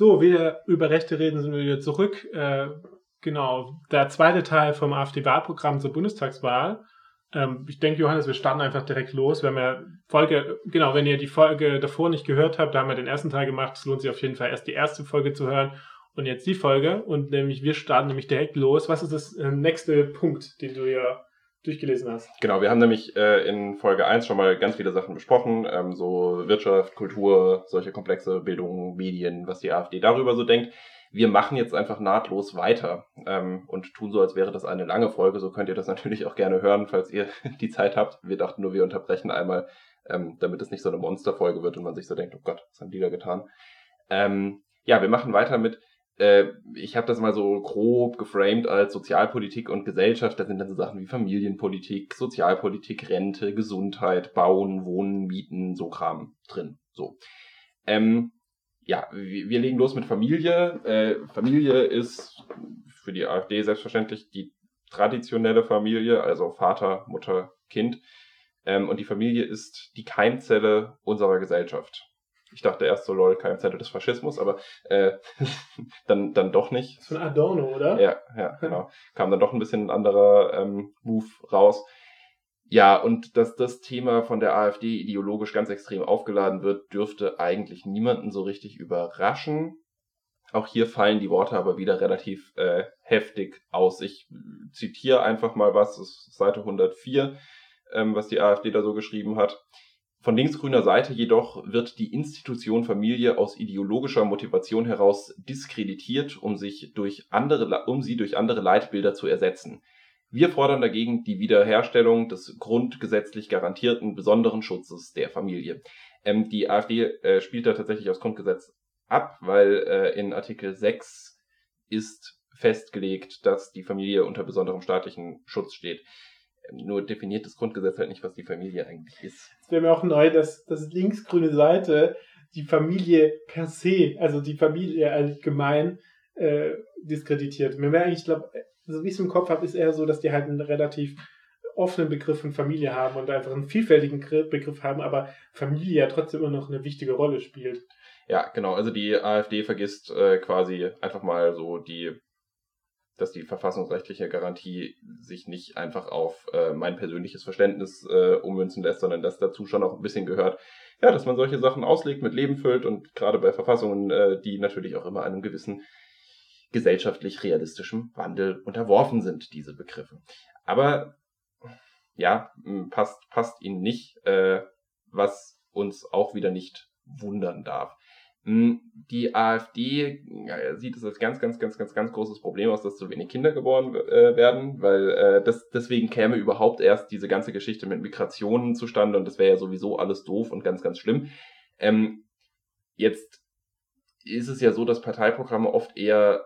So, wieder über Rechte reden, sind wir wieder zurück. Äh, genau, der zweite Teil vom AfD-Wahlprogramm zur Bundestagswahl. Ähm, ich denke, Johannes, wir starten einfach direkt los. Wir haben ja Folge, genau, wenn ihr die Folge davor nicht gehört habt, da haben wir den ersten Teil gemacht. Es lohnt sich auf jeden Fall erst die erste Folge zu hören und jetzt die Folge. Und nämlich, wir starten nämlich direkt los. Was ist das äh, nächste Punkt, den du ja durchgelesen hast? Genau, wir haben nämlich äh, in Folge 1 schon mal ganz viele Sachen besprochen, ähm, so Wirtschaft, Kultur, solche komplexe Bildung, Medien, was die AfD darüber so denkt. Wir machen jetzt einfach nahtlos weiter ähm, und tun so, als wäre das eine lange Folge. So könnt ihr das natürlich auch gerne hören, falls ihr die Zeit habt. Wir dachten nur, wir unterbrechen einmal, ähm, damit es nicht so eine Monsterfolge wird und man sich so denkt, oh Gott, was haben die da getan? Ähm, ja, wir machen weiter mit äh, ich habe das mal so grob geframed als Sozialpolitik und Gesellschaft. Da sind dann so Sachen wie Familienpolitik, Sozialpolitik, Rente, Gesundheit, Bauen, Wohnen, Mieten, so Kram drin. So. Ähm, ja, wir, legen los mit Familie. Äh, Familie ist für die AfD selbstverständlich die traditionelle Familie, also Vater, Mutter, Kind. Ähm, und die Familie ist die Keimzelle unserer Gesellschaft. Ich dachte erst so, lol, Keimzelle des Faschismus, aber äh, dann, dann doch nicht. Das ist von Adorno, oder? Ja, ja, genau. Kam dann doch ein bisschen ein anderer ähm, Move raus. Ja, und dass das Thema von der AfD ideologisch ganz extrem aufgeladen wird, dürfte eigentlich niemanden so richtig überraschen. Auch hier fallen die Worte aber wieder relativ äh, heftig aus. Ich zitiere einfach mal was, das ist Seite 104, ähm, was die AfD da so geschrieben hat. Von linksgrüner Seite jedoch wird die Institution Familie aus ideologischer Motivation heraus diskreditiert, um sich durch andere, um sie durch andere Leitbilder zu ersetzen. Wir fordern dagegen die Wiederherstellung des grundgesetzlich garantierten besonderen Schutzes der Familie. Ähm, die AfD äh, spielt da tatsächlich aus Grundgesetz ab, weil äh, in Artikel 6 ist festgelegt, dass die Familie unter besonderem staatlichen Schutz steht nur definiert das Grundgesetz halt nicht, was die Familie eigentlich ist. Es wäre mir auch neu, dass das linksgrüne Seite die Familie per se, also die Familie allgemein, äh, diskreditiert. Mir wäre eigentlich, ich glaube, so wie ich es im Kopf habe, ist eher so, dass die halt einen relativ offenen Begriff von Familie haben und einfach einen vielfältigen Begriff haben, aber Familie ja trotzdem immer noch eine wichtige Rolle spielt. Ja, genau. Also die AfD vergisst äh, quasi einfach mal so die dass die verfassungsrechtliche Garantie sich nicht einfach auf äh, mein persönliches Verständnis äh, ummünzen lässt, sondern dass dazu schon auch ein bisschen gehört, ja, dass man solche Sachen auslegt, mit Leben füllt und gerade bei Verfassungen, äh, die natürlich auch immer einem gewissen gesellschaftlich realistischen Wandel unterworfen sind, diese Begriffe. Aber ja, passt, passt ihnen nicht, äh, was uns auch wieder nicht wundern darf. Hm, die AfD sieht es als ganz, ganz, ganz, ganz, ganz großes Problem aus, dass zu wenig Kinder geboren äh, werden, weil äh, das, deswegen käme überhaupt erst diese ganze Geschichte mit Migrationen zustande und das wäre ja sowieso alles doof und ganz, ganz schlimm. Ähm, jetzt ist es ja so, dass Parteiprogramme oft eher,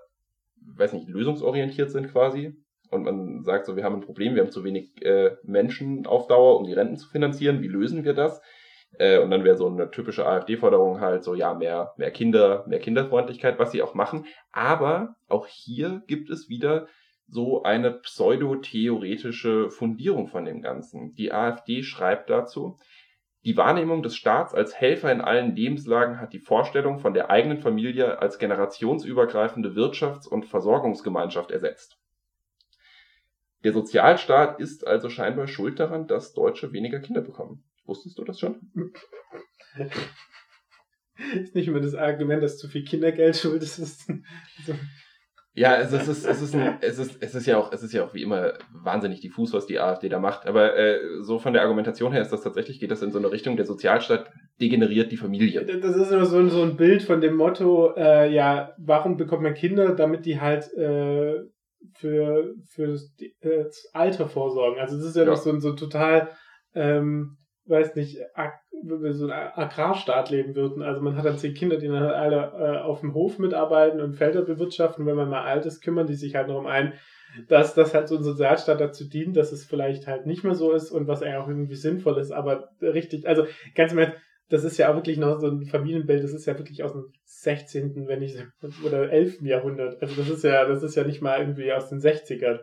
weiß nicht, lösungsorientiert sind quasi. Und man sagt so, wir haben ein Problem, wir haben zu wenig äh, Menschen auf Dauer, um die Renten zu finanzieren. Wie lösen wir das? Äh, und dann wäre so eine typische AfD-Forderung halt so, ja, mehr, mehr Kinder, mehr Kinderfreundlichkeit, was sie auch machen. Aber auch hier gibt es wieder so eine pseudo-theoretische Fundierung von dem Ganzen. Die AfD schreibt dazu, die Wahrnehmung des Staats als Helfer in allen Lebenslagen hat die Vorstellung von der eigenen Familie als generationsübergreifende Wirtschafts- und Versorgungsgemeinschaft ersetzt. Der Sozialstaat ist also scheinbar schuld daran, dass Deutsche weniger Kinder bekommen. Wusstest du das schon? ist nicht immer das Argument, dass zu viel Kindergeld schuld ist. So. Ja, es ist, es, ist, es, ist ein, es, ist, es ist ja auch, es ist ja auch wie immer wahnsinnig diffus, was die AfD da macht. Aber äh, so von der Argumentation her ist das tatsächlich, geht das in so eine Richtung, der Sozialstaat degeneriert die Familie. Das ist immer so ein, so ein Bild von dem Motto, äh, ja, warum bekommt man Kinder, damit die halt äh, für, für das, äh, das Alter vorsorgen. Also das ist ja, ja. noch so ein so total ähm, weiß nicht, so ein Agrarstaat leben würden. Also man hat dann zehn Kinder, die dann halt alle äh, auf dem Hof mitarbeiten und Felder bewirtschaften. Wenn man mal alt ist, kümmern die sich halt noch um einen, dass das halt so ein Sozialstaat dazu dient, dass es vielleicht halt nicht mehr so ist und was eigentlich auch irgendwie sinnvoll ist. Aber richtig, also ganz im Ernst, das ist ja auch wirklich noch so ein Familienbild, das ist ja wirklich aus dem 16., wenn nicht, oder 11. Jahrhundert. Also das ist ja, das ist ja nicht mal irgendwie aus den 60ern.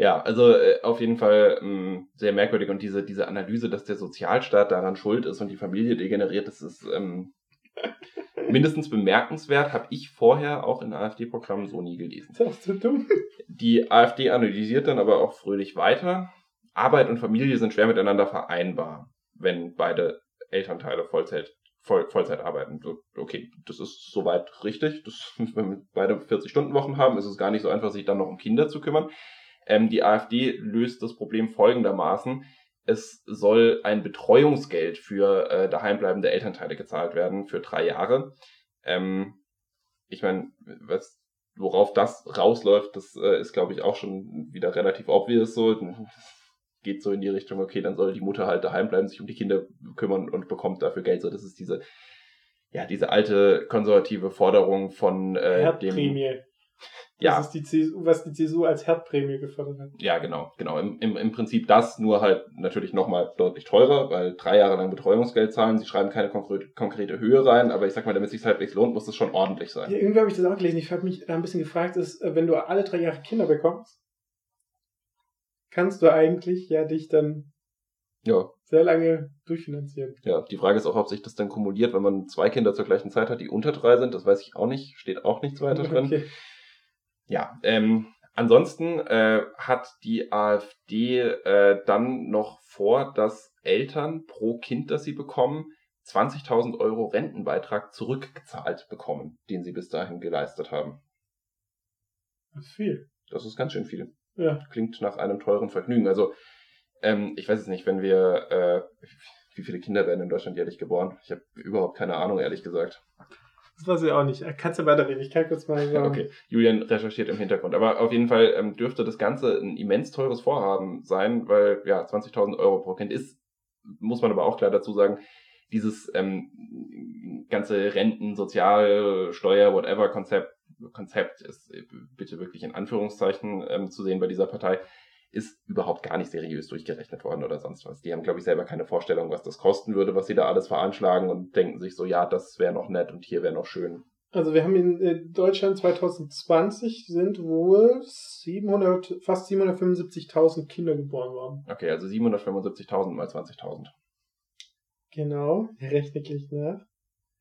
Ja, also äh, auf jeden Fall ähm, sehr merkwürdig und diese, diese Analyse, dass der Sozialstaat daran schuld ist und die Familie degeneriert, das ist, ähm, mindestens bemerkenswert, habe ich vorher auch in AfD-Programmen so nie gelesen. Ist das so dumm? Die AfD analysiert dann aber auch fröhlich weiter. Arbeit und Familie sind schwer miteinander vereinbar, wenn beide Elternteile Vollzeit, Voll, Vollzeit arbeiten. Okay, das ist soweit richtig. Das, wenn wir beide 40-Stunden-Wochen haben, ist es gar nicht so einfach, sich dann noch um Kinder zu kümmern. Ähm, die AfD löst das Problem folgendermaßen. Es soll ein Betreuungsgeld für äh, daheimbleibende Elternteile gezahlt werden für drei Jahre. Ähm, ich meine, was worauf das rausläuft, das äh, ist, glaube ich, auch schon wieder relativ obvious so. Geht so in die Richtung, okay, dann soll die Mutter halt daheim bleiben, sich um die Kinder kümmern und bekommt dafür Geld. So, das ist diese, ja, diese alte konservative Forderung von äh, dem ja. Das ist die CSU, was die CSU als Herdprämie gefördert hat. Ja, genau, genau. Im, im, im Prinzip das, nur halt natürlich nochmal deutlich teurer, weil drei Jahre lang Betreuungsgeld zahlen, sie schreiben keine konkrete, konkrete Höhe rein, aber ich sag mal, damit es sich halbwegs lohnt, muss das schon ordentlich sein. Ja, irgendwie habe ich das auch gelesen. Ich habe mich da ein bisschen gefragt, ist, äh, wenn du alle drei Jahre Kinder bekommst, kannst du eigentlich ja dich dann ja. sehr lange durchfinanzieren. Ja, die Frage ist auch, ob sich das dann kumuliert, wenn man zwei Kinder zur gleichen Zeit hat, die unter drei sind. Das weiß ich auch nicht, steht auch nichts weiter drin. Ja, ähm, ansonsten äh, hat die AfD äh, dann noch vor, dass Eltern pro Kind, das sie bekommen, 20.000 Euro Rentenbeitrag zurückgezahlt bekommen, den sie bis dahin geleistet haben. Das ist viel. Das ist ganz schön viel. Ja. Klingt nach einem teuren Vergnügen. Also, ähm, ich weiß es nicht, wenn wir, äh, wie viele Kinder werden in Deutschland jährlich geboren? Ich habe überhaupt keine Ahnung, ehrlich gesagt. Das weiß ich auch nicht. Kannst du weiterreden? Ich kann kurz mal sagen. Okay, Julian recherchiert im Hintergrund. Aber auf jeden Fall ähm, dürfte das Ganze ein immens teures Vorhaben sein, weil ja 20.000 Euro pro Kind ist, muss man aber auch klar dazu sagen, dieses ähm, ganze Renten, Sozial, Steuer, whatever Konzept, Konzept ist äh, bitte wirklich in Anführungszeichen ähm, zu sehen bei dieser Partei ist überhaupt gar nicht seriös durchgerechnet worden oder sonst was. Die haben, glaube ich, selber keine Vorstellung, was das kosten würde, was sie da alles veranschlagen und denken sich so, ja, das wäre noch nett und hier wäre noch schön. Also wir haben in äh, Deutschland 2020 sind wohl 700, fast 775.000 Kinder geboren worden. Okay, also 775.000 mal 20.000. Genau, rechne ich nach.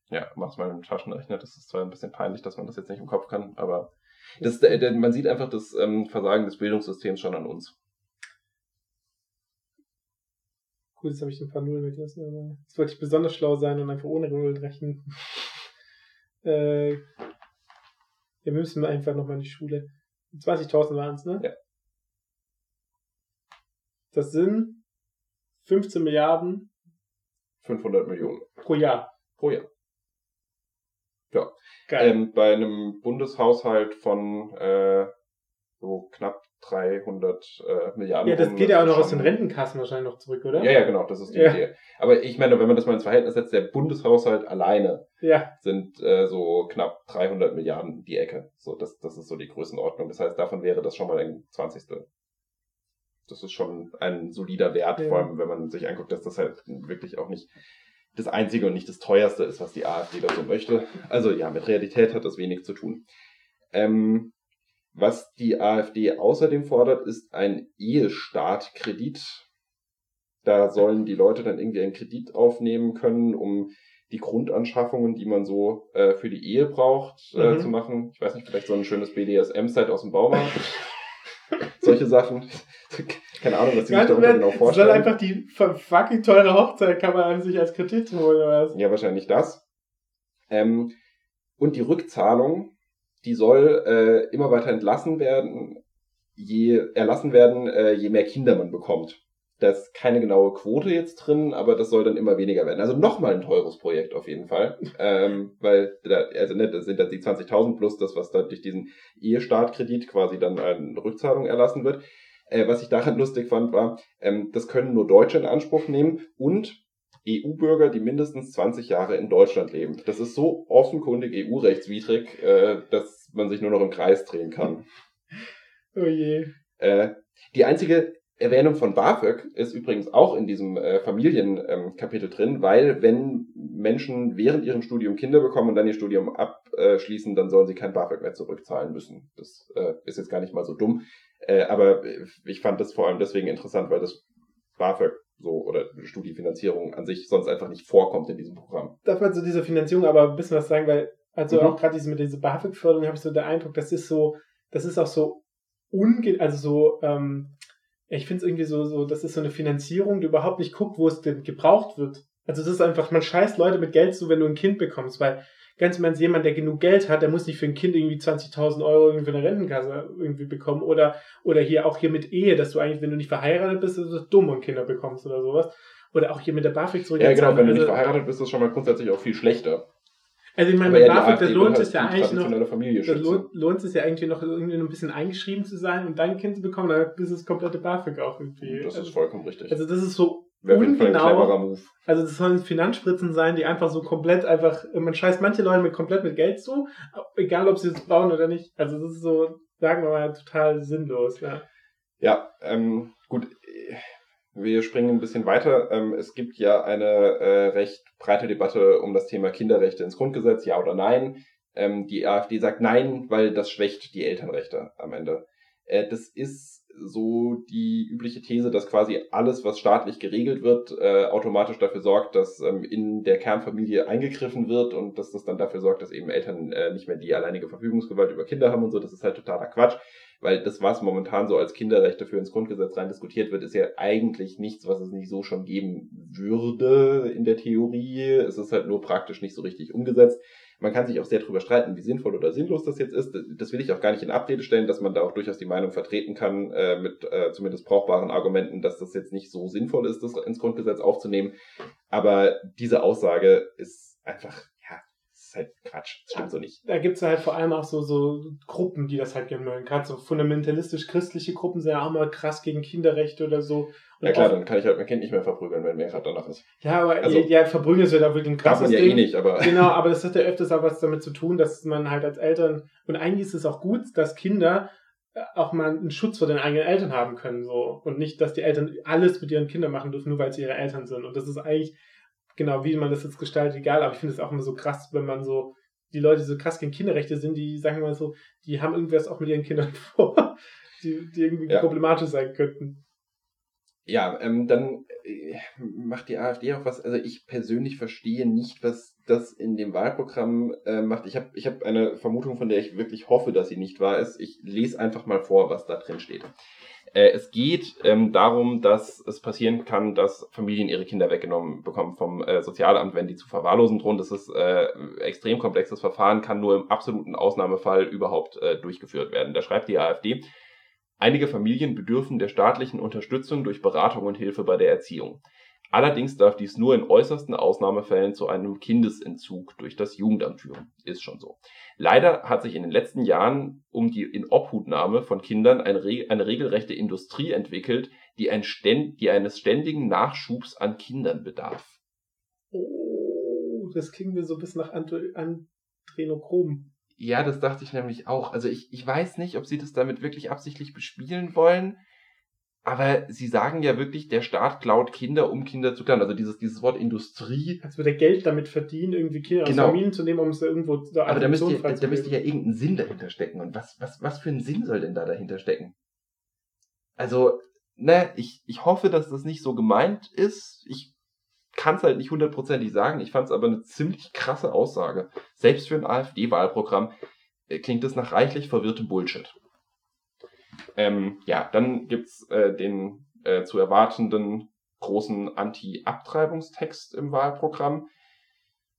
Ja, mach's mal mit dem Taschenrechner. Das ist zwar ein bisschen peinlich, dass man das jetzt nicht im Kopf kann, aber das, der, man sieht einfach das ähm, Versagen des Bildungssystems schon an uns. Gut, jetzt habe ich ein paar Nullen weggelassen, aber jetzt wollte ich besonders schlau sein und einfach ohne Nullen rechnen. äh, ja, wir müssen einfach nochmal in die Schule. 20.000 waren es, ne? Ja. Das sind 15 Milliarden. 500 Millionen. Pro Jahr. Pro Jahr. Ja. Ähm, bei einem Bundeshaushalt von äh, so knapp 300 äh, Milliarden. Ja, das geht ja auch noch aus den Rentenkassen wahrscheinlich noch zurück, oder? Ja, ja, genau, das ist die ja. Idee. Aber ich meine, wenn man das mal ins Verhältnis setzt, der Bundeshaushalt alleine ja. sind äh, so knapp 300 Milliarden die Ecke. So, das, das ist so die Größenordnung. Das heißt, davon wäre das schon mal ein 20. Das ist schon ein solider Wert, ja. vor allem wenn man sich anguckt, dass das halt wirklich auch nicht das einzige und nicht das teuerste ist, was die AfD da so möchte. Also ja, mit Realität hat das wenig zu tun. Ähm, was die AfD außerdem fordert, ist ein Ehestartkredit. Da sollen die Leute dann irgendwie einen Kredit aufnehmen können, um die Grundanschaffungen, die man so äh, für die Ehe braucht, äh, mhm. zu machen. Ich weiß nicht, vielleicht so ein schönes BDSM-Set aus dem Baumarkt. Solche Sachen. Keine Ahnung, was die sich darunter genau vorstellen. Soll einfach die fucking teure Hochzeit kann man sich als Kredit holen oder was? Ja, wahrscheinlich das. Ähm, und die Rückzahlung, die soll äh, immer weiter entlassen werden, je erlassen werden, äh, je mehr Kinder man bekommt. Da ist keine genaue Quote jetzt drin, aber das soll dann immer weniger werden. Also nochmal ein teures Projekt auf jeden Fall. ähm, weil, da, also ne, das sind dann die 20.000 plus das, was da durch diesen Ehestartkredit quasi dann eine Rückzahlung erlassen wird. Äh, was ich daran lustig fand, war, ähm, das können nur Deutsche in Anspruch nehmen und EU-Bürger, die mindestens 20 Jahre in Deutschland leben. Das ist so offenkundig EU-rechtswidrig, äh, dass man sich nur noch im Kreis drehen kann. Oh je. Äh, die einzige Erwähnung von BAföG ist übrigens auch in diesem äh, Familienkapitel ähm, drin, weil wenn Menschen während ihrem Studium Kinder bekommen und dann ihr Studium abschließen, dann sollen sie kein BAföG mehr zurückzahlen müssen. Das äh, ist jetzt gar nicht mal so dumm. Äh, aber ich fand das vor allem deswegen interessant, weil das BAföG so oder Studiefinanzierung an sich sonst einfach nicht vorkommt in diesem Programm. Darf man zu dieser Finanzierung aber ein bisschen was sagen, weil also mhm. auch gerade diese mit dieser BAföG-Förderung habe ich so den Eindruck, das ist so, das ist auch so unge also so, ähm, ich finde es irgendwie so, so, das ist so eine Finanzierung, die überhaupt nicht guckt, wo es denn gebraucht wird. Also das ist einfach, man scheißt Leute mit Geld zu, wenn du ein Kind bekommst, weil ganz im Ernst, jemand, der genug Geld hat, der muss nicht für ein Kind irgendwie 20.000 Euro irgendwie eine Rentenkasse irgendwie bekommen oder, oder hier auch hier mit Ehe, dass du eigentlich, wenn du nicht verheiratet bist, ist es dumm und Kinder bekommst oder sowas. Oder auch hier mit der BAföG zurück. Ja, genau, wenn du nicht verheiratet bist, ist das schon mal grundsätzlich auch viel schlechter. Also ich meine, mit ja, BAföG, das lohnt sich ja eigentlich noch, das lohnt, lohnt sich ja irgendwie noch irgendwie ein bisschen eingeschrieben zu sein und dann ein Kind zu bekommen, dann ist das komplette BAföG auch irgendwie. Das ist also, vollkommen richtig. Also das ist so Wäre ungenau. Also das sollen Finanzspritzen sein, die einfach so komplett einfach, man scheißt manche Leute mit komplett mit Geld zu, egal ob sie es bauen oder nicht. Also das ist so, sagen wir mal, total sinnlos. Ja, ja ähm, gut. Wir springen ein bisschen weiter. Ähm, es gibt ja eine äh, recht breite Debatte um das Thema Kinderrechte ins Grundgesetz, ja oder nein. Ähm, die AfD sagt nein, weil das schwächt die Elternrechte am Ende. Äh, das ist so die übliche These, dass quasi alles, was staatlich geregelt wird, äh, automatisch dafür sorgt, dass ähm, in der Kernfamilie eingegriffen wird und dass das dann dafür sorgt, dass eben Eltern nicht mehr die alleinige Verfügungsgewalt über Kinder haben und so. Das ist halt totaler Quatsch, weil das, was momentan so als Kinderrechte für ins Grundgesetz rein diskutiert wird, ist ja eigentlich nichts, was es nicht so schon geben würde in der Theorie. Es ist halt nur praktisch nicht so richtig umgesetzt. Man kann sich auch sehr darüber streiten, wie sinnvoll oder sinnlos das jetzt ist. Das will ich auch gar nicht in Abrede stellen, dass man da auch durchaus die Meinung vertreten kann, äh, mit äh, zumindest brauchbaren Argumenten, dass das jetzt nicht so sinnvoll ist, das ins Grundgesetz aufzunehmen. Aber diese Aussage ist einfach ist halt Quatsch. Das stimmt so nicht. Da gibt es halt vor allem auch so, so Gruppen, die das halt gerne mögen. Gerade so fundamentalistisch-christliche Gruppen sind ja auch mal krass gegen Kinderrechte oder so. Und ja klar, dann kann ich halt mein Kind nicht mehr verprügeln, wenn mir gerade danach ist. Ja, aber also, ja, verprügeln ist ja da wirklich ein krasses Darf man ja eh nicht, aber... Genau, aber das hat ja öfters auch was damit zu tun, dass man halt als Eltern... Und eigentlich ist es auch gut, dass Kinder äh, auch mal einen Schutz vor den eigenen Eltern haben können, so. Und nicht, dass die Eltern alles mit ihren Kindern machen dürfen, nur weil sie ihre Eltern sind. Und das ist eigentlich genau, wie man das jetzt gestaltet, egal, aber ich finde es auch immer so krass, wenn man so, die Leute, die so krass gegen Kinderrechte sind, die, sagen wir mal so, die haben irgendwas auch mit ihren Kindern vor, die, die irgendwie ja. problematisch sein könnten. Ja, ähm, dann äh, macht die AfD auch was, also ich persönlich verstehe nicht, was das in dem Wahlprogramm äh, macht. Ich habe ich hab eine Vermutung, von der ich wirklich hoffe, dass sie nicht wahr ist. Ich lese einfach mal vor, was da drin steht. Äh, es geht ähm, darum, dass es passieren kann, dass Familien ihre Kinder weggenommen bekommen vom äh, Sozialamt, wenn die zu verwahrlosen drohen. Das ist äh, extrem komplexes Verfahren, kann nur im absoluten Ausnahmefall überhaupt äh, durchgeführt werden. Da schreibt die AfD, einige Familien bedürfen der staatlichen Unterstützung durch Beratung und Hilfe bei der Erziehung. Allerdings darf dies nur in äußersten Ausnahmefällen zu einem Kindesentzug durch das Jugendamt führen. Ist schon so. Leider hat sich in den letzten Jahren um die Inobhutnahme von Kindern eine, eine regelrechte Industrie entwickelt, die, ein ständ, die eines ständigen Nachschubs an Kindern bedarf. Oh, das klingt mir so ein bisschen nach Adrenochrom. Ja, das dachte ich nämlich auch. Also ich, ich weiß nicht, ob sie das damit wirklich absichtlich bespielen wollen. Aber sie sagen ja wirklich, der Staat klaut Kinder, um Kinder zu klauen. Also dieses, dieses Wort Industrie. Als würde er Geld damit verdienen, irgendwie Kinder genau. aus Familien zu nehmen, um es irgendwo da Aber da müsste, ja, da müsste ja irgendein Sinn dahinter stecken. Und was, was, was für ein Sinn soll denn da dahinter stecken? Also, ne, ich, ich hoffe, dass das nicht so gemeint ist. Ich kann es halt nicht hundertprozentig sagen. Ich fand es aber eine ziemlich krasse Aussage. Selbst für ein AfD-Wahlprogramm äh, klingt es nach reichlich verwirrtem Bullshit. Ähm, ja, dann gibt's äh, den äh, zu erwartenden großen Anti-Abtreibungstext im Wahlprogramm.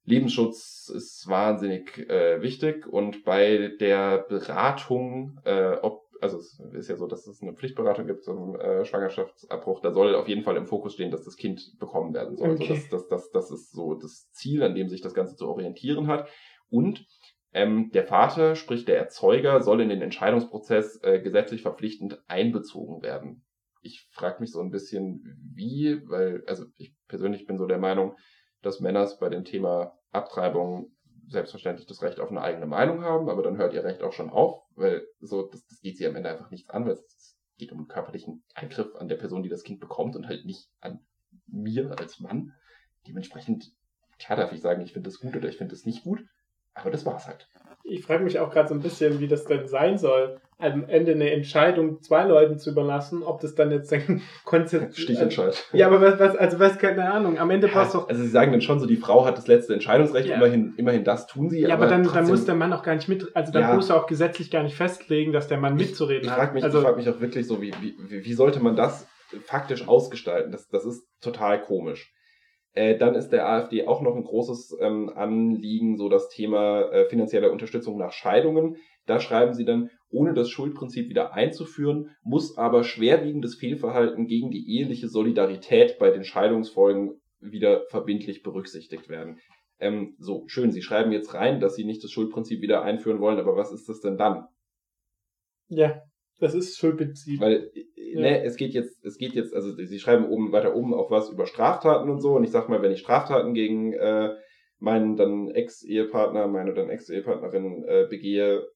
Lebensschutz ist wahnsinnig äh, wichtig und bei der Beratung, äh, ob, also es ist ja so, dass es eine Pflichtberatung gibt zum äh, Schwangerschaftsabbruch, da soll auf jeden Fall im Fokus stehen, dass das Kind bekommen werden soll. Also okay. Also das, das, das, das ist so das Ziel, an dem sich das Ganze zu orientieren hat. Und ähm, der Vater, sprich der Erzeuger, soll in den Entscheidungsprozess äh, gesetzlich verpflichtend einbezogen werden. Ich frage mich so ein bisschen, wie, weil, also ich persönlich bin so der Meinung, dass Männer bei dem Thema Abtreibung selbstverständlich das Recht auf eine eigene Meinung haben, aber dann hört ihr Recht auch schon auf, weil so, das, das geht sie am Ende einfach nichts an, weil es geht um einen körperlichen Eingriff an der Person, die das Kind bekommt und halt nicht an mir als Mann. Dementsprechend, klar darf ich sagen, ich finde das gut oder ich finde das nicht gut. Aber das war's halt. ich frage mich auch gerade so ein bisschen, wie das denn sein soll, am Ende eine Entscheidung zwei Leuten zu überlassen, ob das dann jetzt ein Konzept. Stichentscheid. Ja, aber was, was, also was, keine Ahnung. Am Ende Ja, passt doch. also sie sagen dann schon so, die Frau hat das letzte Entscheidungsrecht, Ja. immerhin, immerhin das tun sie. Ja, aber, dann, dann trotzdem- muss der Mann auch gar nicht mit, also dann Ja. muss er auch gesetzlich gar nicht festlegen, dass der Mann mitzureden Ich hat. frage mich, also, ich frag mich auch wirklich so, wie, wie, wie wie sollte man das faktisch ausgestalten? Das, das ist total komisch. Äh, dann ist der AfD auch noch ein großes ähm, Anliegen, so das Thema äh, finanzielle Unterstützung nach Scheidungen. Da schreiben sie dann, ohne das Schuldprinzip wieder einzuführen, muss aber schwerwiegendes Fehlverhalten gegen die eheliche Solidarität bei den Scheidungsfolgen wieder verbindlich berücksichtigt werden. Ähm, so, schön, Sie schreiben jetzt rein, dass Sie nicht das Schuldprinzip wieder einführen wollen, aber was ist das denn dann? ja, das ist Schuldprinzip. Weil, äh, ne, es geht jetzt, es geht jetzt, also sie schreiben oben, weiter oben auch was über Straftaten und so. Und ich sag mal, wenn ich Straftaten gegen äh, meinen dann Ex-Ehepartner, meine dann Ex-Ehepartnerin äh, begehe,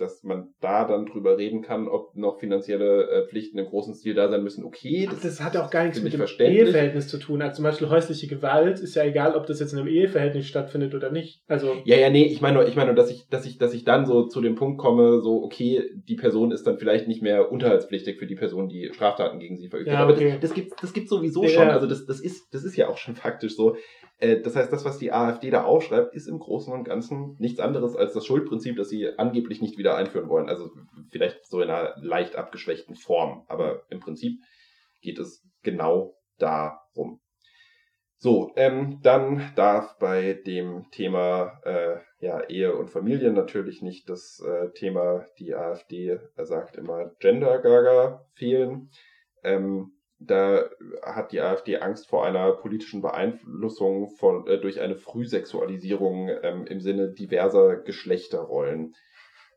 dass man da dann drüber reden kann, ob noch finanzielle äh, Pflichten im großen Stil da sein müssen. Okay, Das, das hat auch gar nichts mit dem. Eheverhältnis zu tun. Also zum Beispiel häusliche Gewalt ist ja egal, ob das jetzt in einem Eheverhältnis stattfindet oder nicht. Also Ja, ja, nee, ich meine nur, ich meine nur, dass ich, dass ich, dass ich dann so zu dem Punkt komme, so, okay, die Person ist dann vielleicht nicht mehr unterhaltspflichtig für die Person, die Straftaten gegen sie verübt Ja, hat. Aber okay. das, das gibt, das gibt sowieso Ja. schon. Also das, das ist, das ist ja auch schon faktisch so. Äh, Das heißt, das, was die AfD da aufschreibt, ist im Großen und Ganzen nichts anderes als das Schuldprinzip, das sie angeblich nicht wieder einführen wollen. Also vielleicht so in einer leicht abgeschwächten Form. Aber im Prinzip geht es genau darum. So, ähm, dann darf bei dem Thema äh, ja, Ehe und Familie natürlich nicht das äh, Thema, die AfD sagt immer Gender Gaga fehlen. Ähm, da hat die AfD Angst vor einer politischen Beeinflussung von, äh, durch eine Frühsexualisierung ähm, im Sinne diverser Geschlechterrollen.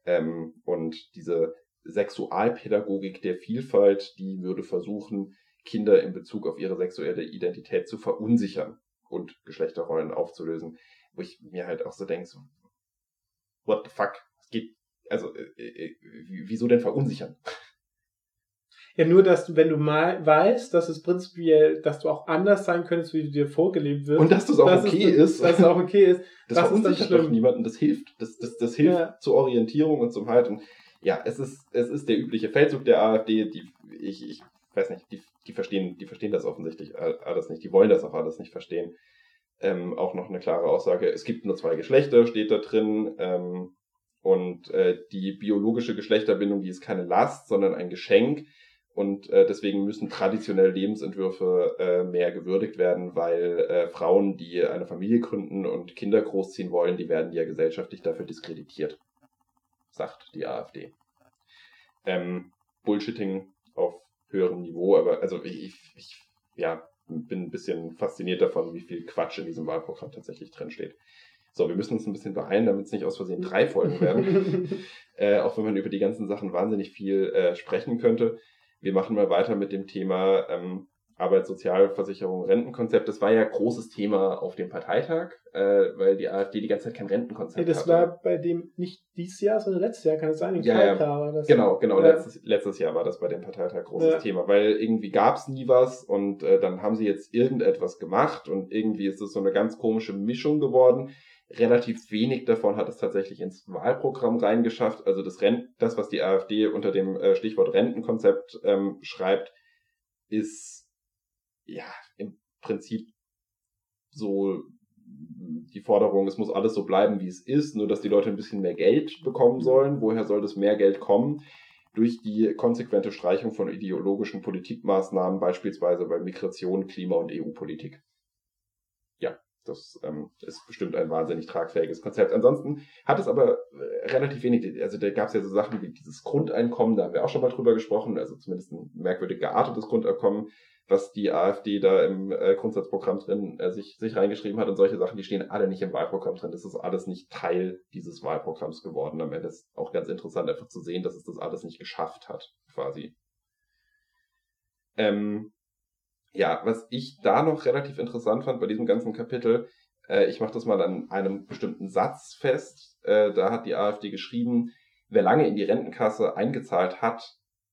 Ähm, und diese Sexualpädagogik der Vielfalt, die würde versuchen, Kinder in Bezug auf ihre sexuelle Identität zu verunsichern und Geschlechterrollen aufzulösen. Wo ich mir halt auch so denke, so, what the fuck? Es geht, also, äh, äh, wieso denn verunsichern? Ja nur, dass du, wenn du mal weißt, dass es prinzipiell, dass du auch anders sein könntest, wie du dir vorgelebt wird. Und dass das auch dass okay es, ist. Dass es auch okay ist. Das, Das verunsichert doch niemanden, das hilft. Das, das, das hilft Ja. zur Orientierung und zum Halt. Und ja, es ist, es ist der übliche Feldzug der AfD, die, ich, ich weiß nicht, die, die verstehen, die verstehen das offensichtlich alles nicht, die wollen das auch alles nicht verstehen. Ähm, auch noch eine klare Aussage, es gibt nur zwei Geschlechter, steht da drin, ähm, und äh, die biologische Geschlechterbindung, die ist keine Last, sondern ein Geschenk. Und äh, deswegen müssen traditionelle Lebensentwürfe äh, mehr gewürdigt werden, weil äh, Frauen, die eine Familie gründen und Kinder großziehen wollen, die werden ja gesellschaftlich dafür diskreditiert, sagt die AfD. Ähm, Bullshitting auf höherem Niveau, aber also ich, ich, ja, bin ein bisschen fasziniert davon, wie viel Quatsch in diesem Wahlprogramm tatsächlich drin steht. So, wir müssen uns ein bisschen beeilen, damit es nicht aus Versehen drei Folgen werden äh, auch wenn man über die ganzen Sachen wahnsinnig viel äh, sprechen könnte. Wir machen mal weiter mit dem Thema ähm, Arbeitssozialversicherung, Rentenkonzept. Das war ja großes Thema auf dem Parteitag, äh, weil die AfD die ganze Zeit kein Rentenkonzept Nee, das hatte. war bei dem nicht dieses Jahr, sondern letztes Jahr, kann es sein? In Ja, ja. War das. Genau, genau. Ja. Letztes, letztes Jahr war das bei dem Parteitag großes Ja. Thema, weil irgendwie gab es nie was und äh, dann haben sie jetzt irgendetwas gemacht und irgendwie ist es so eine ganz komische Mischung geworden. Relativ wenig davon hat es tatsächlich ins Wahlprogramm reingeschafft. Also das, Rent das was die AfD unter dem äh, Stichwort Rentenkonzept ähm, schreibt, ist ja im Prinzip so die Forderung, es muss alles so bleiben, wie es ist, nur dass die Leute ein bisschen mehr Geld bekommen sollen. Woher soll das mehr Geld kommen? Durch die konsequente Streichung von ideologischen Politikmaßnahmen, beispielsweise bei Migration, Klima und EU-Politik. Das ähm, ist bestimmt ein wahnsinnig tragfähiges Konzept. Ansonsten hat es aber äh, relativ wenig, also da gab es ja so Sachen wie dieses Grundeinkommen, da haben wir auch schon mal drüber gesprochen, also zumindest ein merkwürdig geartetes Grundeinkommen, was die AfD da im äh, Grundsatzprogramm drin äh, sich, sich reingeschrieben hat und solche Sachen, die stehen alle nicht im Wahlprogramm drin. Das ist alles nicht Teil dieses Wahlprogramms geworden. Am Ende ist auch ganz interessant, einfach zu sehen, dass es das alles nicht geschafft hat, quasi. Ähm, ja, was ich da noch relativ interessant fand bei diesem ganzen Kapitel, äh, ich mache das mal an einem bestimmten Satz fest. Äh, da hat die AfD geschrieben, wer lange in die Rentenkasse eingezahlt hat,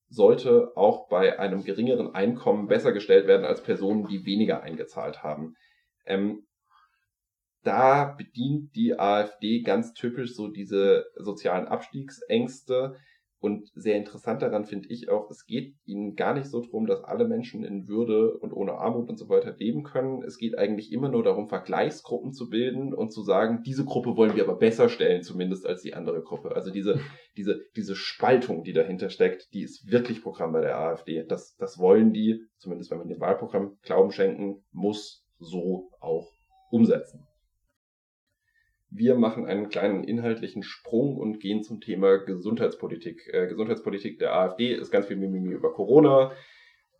sollte auch bei einem geringeren Einkommen besser gestellt werden als Personen, die weniger eingezahlt haben. Ähm, da bedient die AfD ganz typisch so diese sozialen Abstiegsängste. Und sehr interessant daran finde ich auch, es geht ihnen gar nicht so darum, dass alle Menschen in Würde und ohne Armut und so weiter leben können. Es geht eigentlich immer nur darum, Vergleichsgruppen zu bilden und zu sagen, diese Gruppe wollen wir aber besser stellen, zumindest als die andere Gruppe. Also diese, diese, diese Spaltung, die dahinter steckt, die ist wirklich Programm bei der AfD. Das, das wollen die, zumindest wenn man dem Wahlprogramm Glauben schenken muss, Wir machen einen kleinen inhaltlichen Sprung und gehen zum Thema Gesundheitspolitik. Äh, Gesundheitspolitik der AfD ist ganz viel Mimimi über Corona.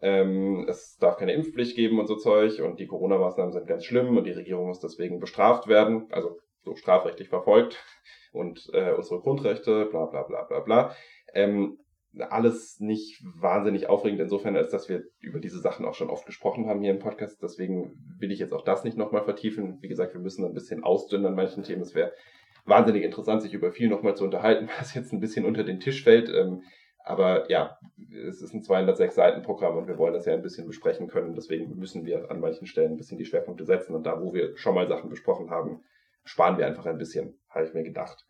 Ähm, es darf keine Impfpflicht geben und so Zeug und die Corona-Maßnahmen sind ganz schlimm und die Regierung muss deswegen bestraft werden, also so strafrechtlich verfolgt und äh, unsere Grundrechte, bla bla bla bla bla. Ähm, alles nicht wahnsinnig aufregend insofern, als dass wir über diese Sachen auch schon oft gesprochen haben hier im Podcast. Deswegen will ich jetzt auch das nicht nochmal vertiefen. Wie gesagt, wir müssen ein bisschen ausdünnen an manchen Themen. Es wäre wahnsinnig interessant, sich über viel nochmal zu unterhalten, was jetzt ein bisschen unter den Tisch fällt. Ähm, aber ja, es ist ein 206 Seiten Programm und wir wollen das ja ein bisschen besprechen können. Deswegen müssen wir an manchen Stellen ein bisschen die Schwerpunkte setzen. Und da, wo wir schon mal Sachen besprochen haben, sparen wir einfach ein bisschen, habe ich mir gedacht.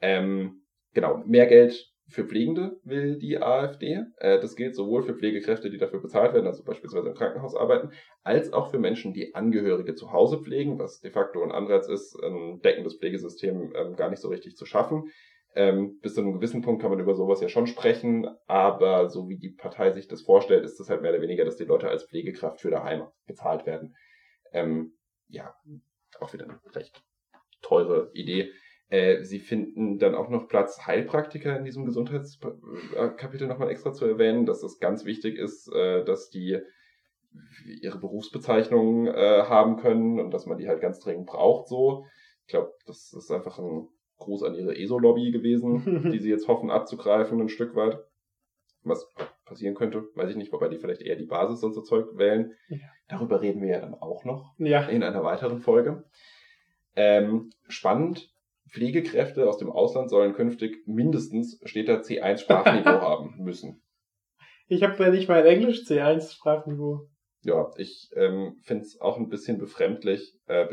Ähm, genau, mehr Geld für Pflegende will die AfD. Äh, das gilt sowohl für Pflegekräfte, die dafür bezahlt werden, also beispielsweise im Krankenhaus arbeiten, als auch für Menschen, die Angehörige zu Hause pflegen, was de facto ein Anreiz ist, ein deckendes Pflegesystem ähm, gar nicht so richtig zu schaffen. Ähm, bis zu einem gewissen Punkt kann man über sowas ja schon sprechen, aber so wie die Partei sich das vorstellt, ist das halt mehr oder weniger, dass die Leute als Pflegekraft für daheim bezahlt werden. Ähm, ja, auch wieder eine recht teure Idee. Äh, sie finden dann auch noch Platz, Heilpraktiker in diesem Gesundheitskapitel nochmal extra zu erwähnen, dass es ganz wichtig ist, äh, dass die ihre Berufsbezeichnungen äh, haben können und dass man die halt ganz dringend braucht so. Ich glaube, das ist einfach ein Gruß an ihre ESO-Lobby gewesen, die sie jetzt hoffen abzugreifen ein Stück weit. Was passieren könnte, weiß ich nicht, wobei die vielleicht eher die Basis und so Zeug wählen. Ja. Darüber reden wir ja dann auch noch ja. in einer weiteren Folge. Ähm, spannend Pflegekräfte aus dem Ausland sollen künftig mindestens, steht da, C1-Sprachniveau haben müssen. Ich habe ja nicht mal Englisch C1-Sprachniveau. Ja, ich ähm, finde es auch ein bisschen befremdlich. Äh,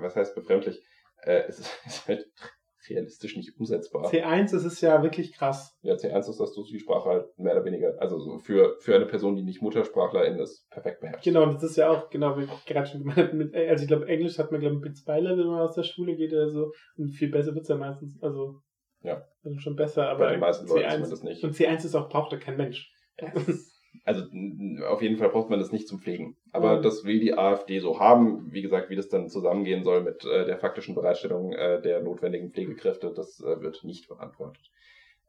was heißt befremdlich? Äh, es ist halt realistisch nicht umsetzbar. C1 das ist ja wirklich krass. Ja, C1 ist, dass du die Sprache halt mehr oder weniger, also so für, für eine Person, die nicht Muttersprachlerin ist, perfekt beherrscht. Genau, das ist ja auch, genau, wie ich gerade schon gemeint mit, also ich glaube, Englisch hat man, glaube ich, mit B2-Level, wenn man aus der Schule geht oder so. Und viel besser wird es ja meistens, also. Ja. Also schon besser, aber. Bei den meisten Leuten ist man das nicht. Und C1 ist auch, braucht da kein Mensch. Also auf jeden Fall braucht man das nicht zum Pflegen. Aber mhm. das will die AfD so haben. Wie gesagt, wie das dann zusammengehen soll mit äh, der faktischen Bereitstellung äh, der notwendigen Pflegekräfte, das äh, wird nicht beantwortet.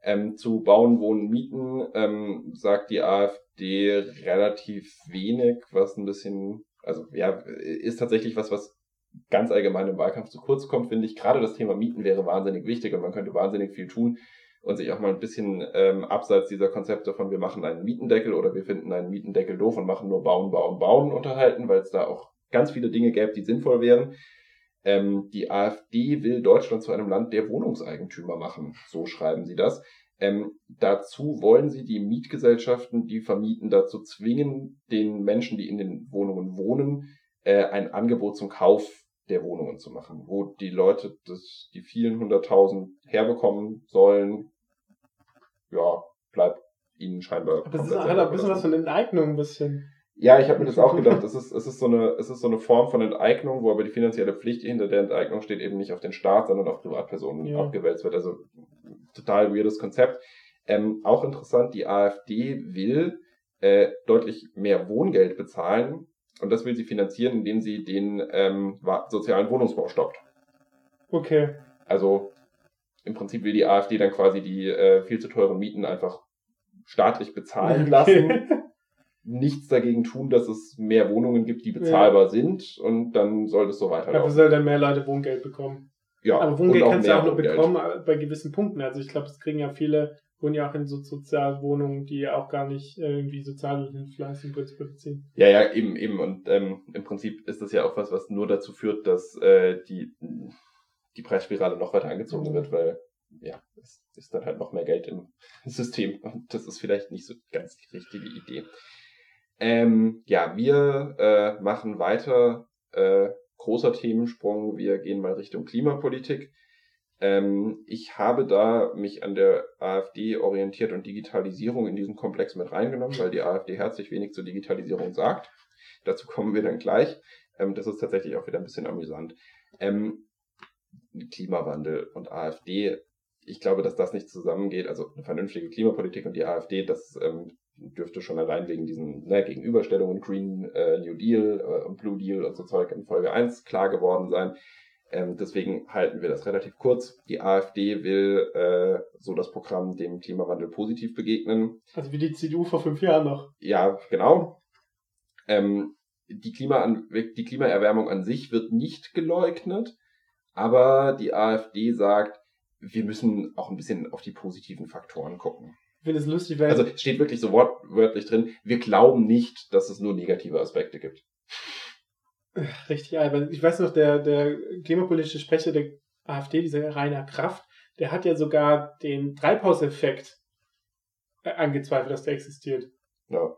Ähm, zu Bauen, Wohnen, Mieten ähm, sagt die AfD relativ wenig, was ein bisschen, also ja, ist tatsächlich was, was ganz allgemein im Wahlkampf zu kurz kommt, finde ich. Gerade das Thema Mieten wäre wahnsinnig wichtig und man könnte wahnsinnig viel tun und sich auch mal ein bisschen ähm, abseits dieser Konzepte von wir machen einen Mietendeckel oder wir finden einen Mietendeckel doof und machen nur Bauen, Bauen, Bauen unterhalten, weil es da auch ganz viele Dinge gäbe, die sinnvoll wären. Ähm, die AfD will Deutschland zu einem Land der Wohnungseigentümer machen, so schreiben sie das. Ähm, dazu wollen sie die Mietgesellschaften, die vermieten, dazu zwingen, den Menschen, die in den Wohnungen wohnen, äh, ein Angebot zum Kauf der Wohnungen zu machen, wo die Leute das, die vielen hunderttausend herbekommen sollen, ja, bleibt ihnen scheinbar. Aber das ist halt ein bisschen was von Enteignung, ein bisschen. Ja, ich habe mir das auch gedacht. Es ist, es, ist so eine, es ist so eine Form von Enteignung, wo aber die finanzielle Pflicht, hinter der Enteignung steht, eben nicht auf den Staat, sondern auf Privatpersonen ja. abgewälzt wird. Also total weirdes Konzept. Ähm, auch interessant, die AfD will äh, deutlich mehr Wohngeld bezahlen, und das will sie finanzieren, indem sie den ähm, sozialen Wohnungsbau stoppt. Okay. Also im Prinzip will die AfD dann quasi die äh, viel zu teuren Mieten einfach staatlich bezahlen lassen. Nichts dagegen tun, dass es mehr Wohnungen gibt, die bezahlbar ja. sind und dann soll das so weiterlaufen. Dafür soll dann mehr Leute Wohngeld bekommen. Ja. Aber Wohngeld kannst du ja auch nur bekommen äh, bei gewissen Punkten. Also ich glaube, das kriegen ja viele wohnen ja auch in so Sozialwohnungen, die ja auch gar nicht irgendwie Sozialhilfeleistungen beziehen. Ja, ja, eben, eben. Und ähm, im Prinzip ist das ja auch was, was nur dazu führt, dass äh, die, die Preisspirale noch weiter angezogen mhm. wird, weil ja, es ist dann halt noch mehr Geld im System. Und das ist vielleicht nicht so ganz die richtige Idee. Ähm, ja, wir äh, machen weiter äh, großer Themensprung. Wir gehen mal Richtung Klimapolitik. Ähm, ich habe da mich an der AfD orientiert und Digitalisierung in diesen Komplex mit reingenommen, weil die AfD herzlich wenig zur Digitalisierung sagt. Dazu kommen wir dann gleich. Ähm, das ist tatsächlich auch wieder ein bisschen amüsant. Ähm, Klimawandel und AfD, ich glaube, dass das nicht zusammengeht. Also eine vernünftige Klimapolitik und die AfD, das ähm, dürfte schon allein wegen diesen ne, Gegenüberstellungen Green äh, New Deal äh, und Blue Deal und so Zeug in Folge 1 klar geworden sein. Ähm, deswegen halten wir das relativ kurz. Die AfD will äh, so das Programm dem Klimawandel positiv begegnen. Also wie die CDU vor fünf Jahren noch. Ja, genau. Ähm, die, Klima die Klimaerwärmung an sich wird nicht geleugnet, aber die AfD sagt, wir müssen auch ein bisschen auf die positiven Faktoren gucken. Ich finde es lustig, weil. Also steht wirklich so wortwörtlich drin, wir glauben nicht, dass es nur negative Aspekte gibt. Richtig albern. Ich weiß noch, der, der klimapolitische Sprecher der AfD, dieser Rainer Kraft, der hat ja sogar den Treibhauseffekt äh, angezweifelt, dass der existiert. Ja.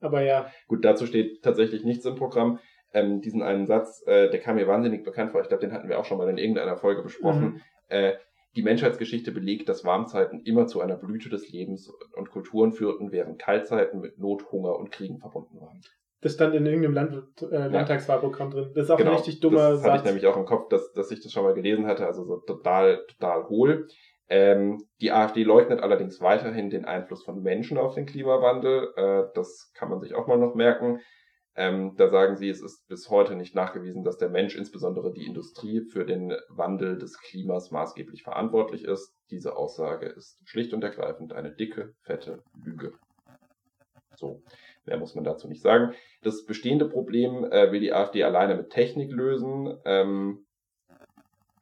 Aber ja. Gut, dazu steht tatsächlich nichts im Programm. Ähm, diesen einen Satz, äh, der kam mir wahnsinnig bekannt vor. Ich glaube, den hatten wir auch schon mal in irgendeiner Folge besprochen. Mhm. Äh, die Menschheitsgeschichte belegt, dass Warmzeiten immer zu einer Blüte des Lebens und Kulturen führten, während Kaltzeiten mit Not, Hunger und Kriegen verbunden waren. Das stand in irgendeinem Land, äh, Landtagswahlprogramm drin. Das ist auch genau, ein richtig dummer das Satz. hatte ich nämlich auch im Kopf, dass, dass ich das schon mal gelesen hatte, also so total, total hohl. Ähm, die AfD leugnet allerdings weiterhin den Einfluss von Menschen auf den Klimawandel. Äh, das kann man sich auch mal noch merken. Ähm, da sagen sie, es ist bis heute nicht nachgewiesen, dass der Mensch, insbesondere die Industrie, für den Wandel des Klimas maßgeblich verantwortlich ist. Diese Aussage ist schlicht und ergreifend eine dicke, fette Lüge. So. Mehr muss man dazu nicht sagen. Das bestehende Problem äh, will die AfD alleine mit Technik lösen. Ähm,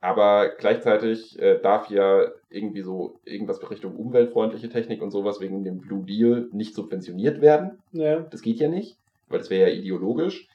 aber gleichzeitig äh, darf ja irgendwie so irgendwas Richtung umweltfreundliche Technik und sowas wegen dem Blue Deal nicht subventioniert werden. Ja. Das geht ja nicht, weil das wäre ja ideologisch.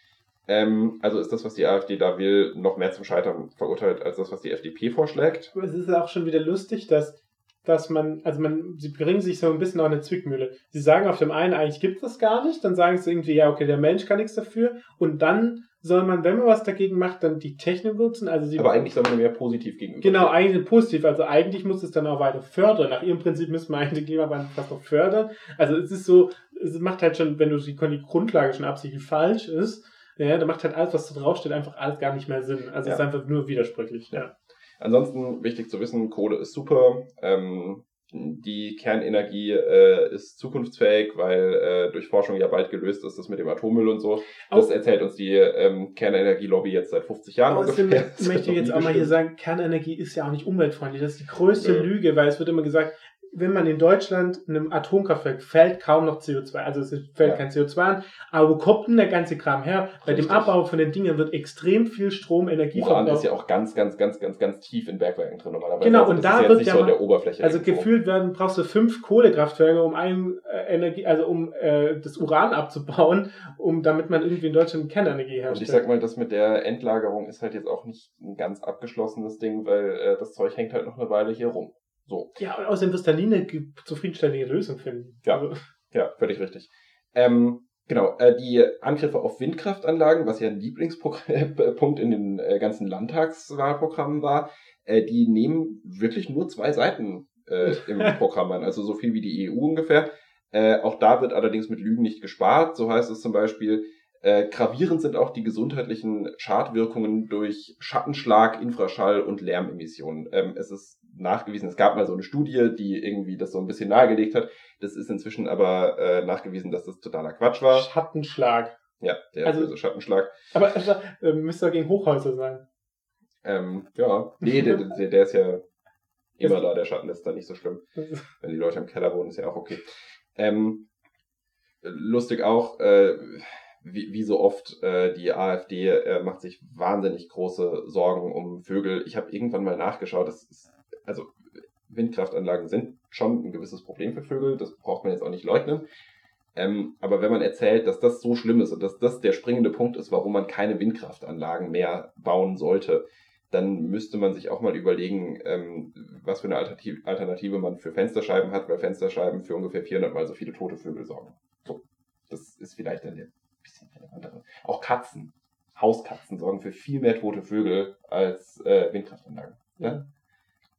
Ähm, also ist das, was die AfD da will, noch mehr zum Scheitern verurteilt als das, was die FDP vorschlägt. Es ist auch schon wieder lustig, dass dass man, also man, sie bringen sich so ein bisschen auf eine Zwickmühle. Sie sagen auf dem einen, eigentlich gibt es das gar nicht, dann sagen sie irgendwie, ja, okay, der Mensch kann nichts dafür, und dann soll man, wenn man was dagegen macht, dann die Technik nutzen. Also sie Aber eigentlich soll man mehr positiv gegenüber. Genau, eigentlich positiv. Also eigentlich muss es dann auch weiter fördern. Nach ihrem Prinzip müssen wir eigentlich den Klimawandel fast noch fördern. Also es ist so, macht halt schon, wenn du die, die Grundlage schon absichtlich falsch ist, ja, dann macht halt alles, was da draufsteht, einfach alles gar nicht mehr Sinn. Also ja. es ist einfach nur widersprüchlich. Ja. Ansonsten wichtig zu wissen, Kohle ist super. Ähm, die Kernenergie äh, ist zukunftsfähig, weil äh, durch Forschung ja bald gelöst ist, das mit dem Atommüll und so. Das auch erzählt uns die ähm, Kernenergielobby jetzt seit 50 Jahren Außerdem möchte ich jetzt auch mal hier sagen, Kernenergie ist ja auch nicht umweltfreundlich. Das ist die größte ja. Lüge, weil es wird immer gesagt, wenn man in Deutschland in einem Atomkraftwerk fällt kaum noch CO2, also es fällt ja. kein CO2 an, aber wo kommt denn der ganze Kram her? Bei Richtig. dem Abbau von den Dingen wird extrem viel Strom, Energie Uran ist ja auch ganz, ganz, ganz, ganz, ganz tief in Bergwerken drin normalerweise. Genau, also und da wird ja so der Oberfläche. Also irgendwo. gefühlt werden, brauchst du fünf Kohlekraftwerke, um ein äh, Energie, also um äh, das Uran abzubauen, um damit man irgendwie in Deutschland Kernenergie herstellt. Und ich sag mal, das mit der Endlagerung ist halt jetzt auch nicht ein ganz abgeschlossenes Ding, weil äh, das Zeug hängt halt noch eine Weile hier rum. So. Ja, und außerdem wirst du da nie eine zufriedenstellende Lösung finden. Ja, also. ja völlig richtig. Ähm, genau, äh, die Angriffe auf Windkraftanlagen, was ja ein Lieblingspunkt in den äh, ganzen Landtagswahlprogrammen war, äh, die nehmen wirklich nur zwei Seiten äh, im Programm an, also so viel wie die EU ungefähr. Äh, auch da wird allerdings mit Lügen nicht gespart. So heißt es zum Beispiel, äh, gravierend sind auch die gesundheitlichen Schadwirkungen durch Schattenschlag, Infraschall und Lärmemissionen. Ähm, es ist nachgewiesen, es gab mal so eine Studie, die irgendwie das so ein bisschen nahegelegt hat. Das ist inzwischen aber äh, nachgewiesen, dass das totaler Quatsch war. Schattenschlag. Ja, der also, böse Schattenschlag. Aber also, äh, müsste gegen Hochhäuser sein. Ähm, ja, nee, der, der, der ist ja immer da, der Schatten ist da nicht so schlimm. Wenn die Leute im Keller wohnen, ist ja auch okay. Ähm, lustig auch, äh, wie, wie so oft, äh, die AfD äh, macht sich wahnsinnig große Sorgen um Vögel. Ich habe irgendwann mal nachgeschaut, das ist, also Windkraftanlagen sind schon ein gewisses Problem für Vögel, das braucht man jetzt auch nicht leugnen. Ähm, aber wenn man erzählt, dass das so schlimm ist und dass das der springende Punkt ist, warum man keine Windkraftanlagen mehr bauen sollte, dann müsste man sich auch mal überlegen, ähm, was für eine Alternative man für Fensterscheiben hat, weil Fensterscheiben für ungefähr 400 mal so viele tote Vögel sorgen. So, das ist vielleicht dann der bisschen relevantere. Auch Katzen Hauskatzen sorgen für viel mehr tote Vögel als äh, Windkraftanlagen. Ja?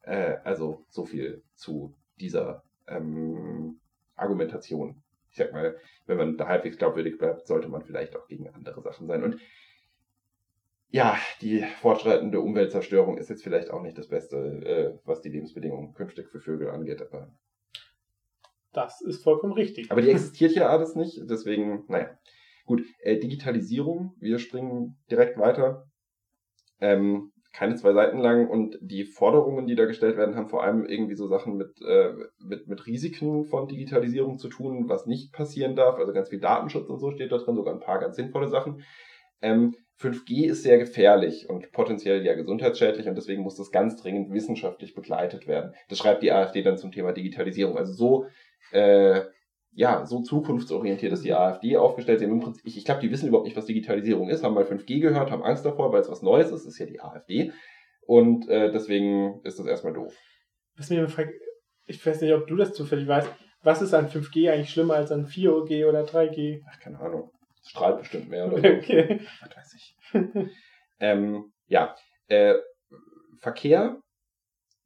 Äh, also so viel zu dieser ähm, Argumentation. Ich sag mal, wenn man da halbwegs glaubwürdig bleibt, sollte man vielleicht auch gegen andere Sachen sein. Und ja, die fortschreitende Umweltzerstörung ist jetzt vielleicht auch nicht das Beste, äh, was die Lebensbedingungen künftig für Vögel angeht, aber. Das ist vollkommen richtig. Aber die existiert ja alles nicht, deswegen, naja. Gut, äh, Digitalisierung, wir springen direkt weiter. Ähm, keine zwei Seiten lang und die Forderungen, die da gestellt werden, haben vor allem irgendwie so Sachen mit, äh, mit, mit Risiken von Digitalisierung zu tun, was nicht passieren darf. Also ganz viel Datenschutz und so steht da drin, sogar ein paar ganz sinnvolle Sachen. Ähm, 5G ist sehr gefährlich und potenziell ja gesundheitsschädlich und deswegen muss das ganz dringend wissenschaftlich begleitet werden. Das schreibt die AfD dann zum Thema Digitalisierung. Also so äh, ja, so zukunftsorientiert ist die AfD aufgestellt. Sie haben im Prinzip, ich, ich glaube, die wissen überhaupt nicht, was Digitalisierung ist, haben mal 5G gehört, haben Angst davor, weil es was Neues ist, ist ja die AfD. Und äh, deswegen ist das erstmal doof. Was mir fragt, ich weiß nicht, ob du das zufällig weißt, was ist an 5G eigentlich schlimmer als an 4G oder 3G? Ach, keine Ahnung. Es strahlt bestimmt mehr oder so. Okay. Was weiß ich. ähm, ja, äh, Verkehr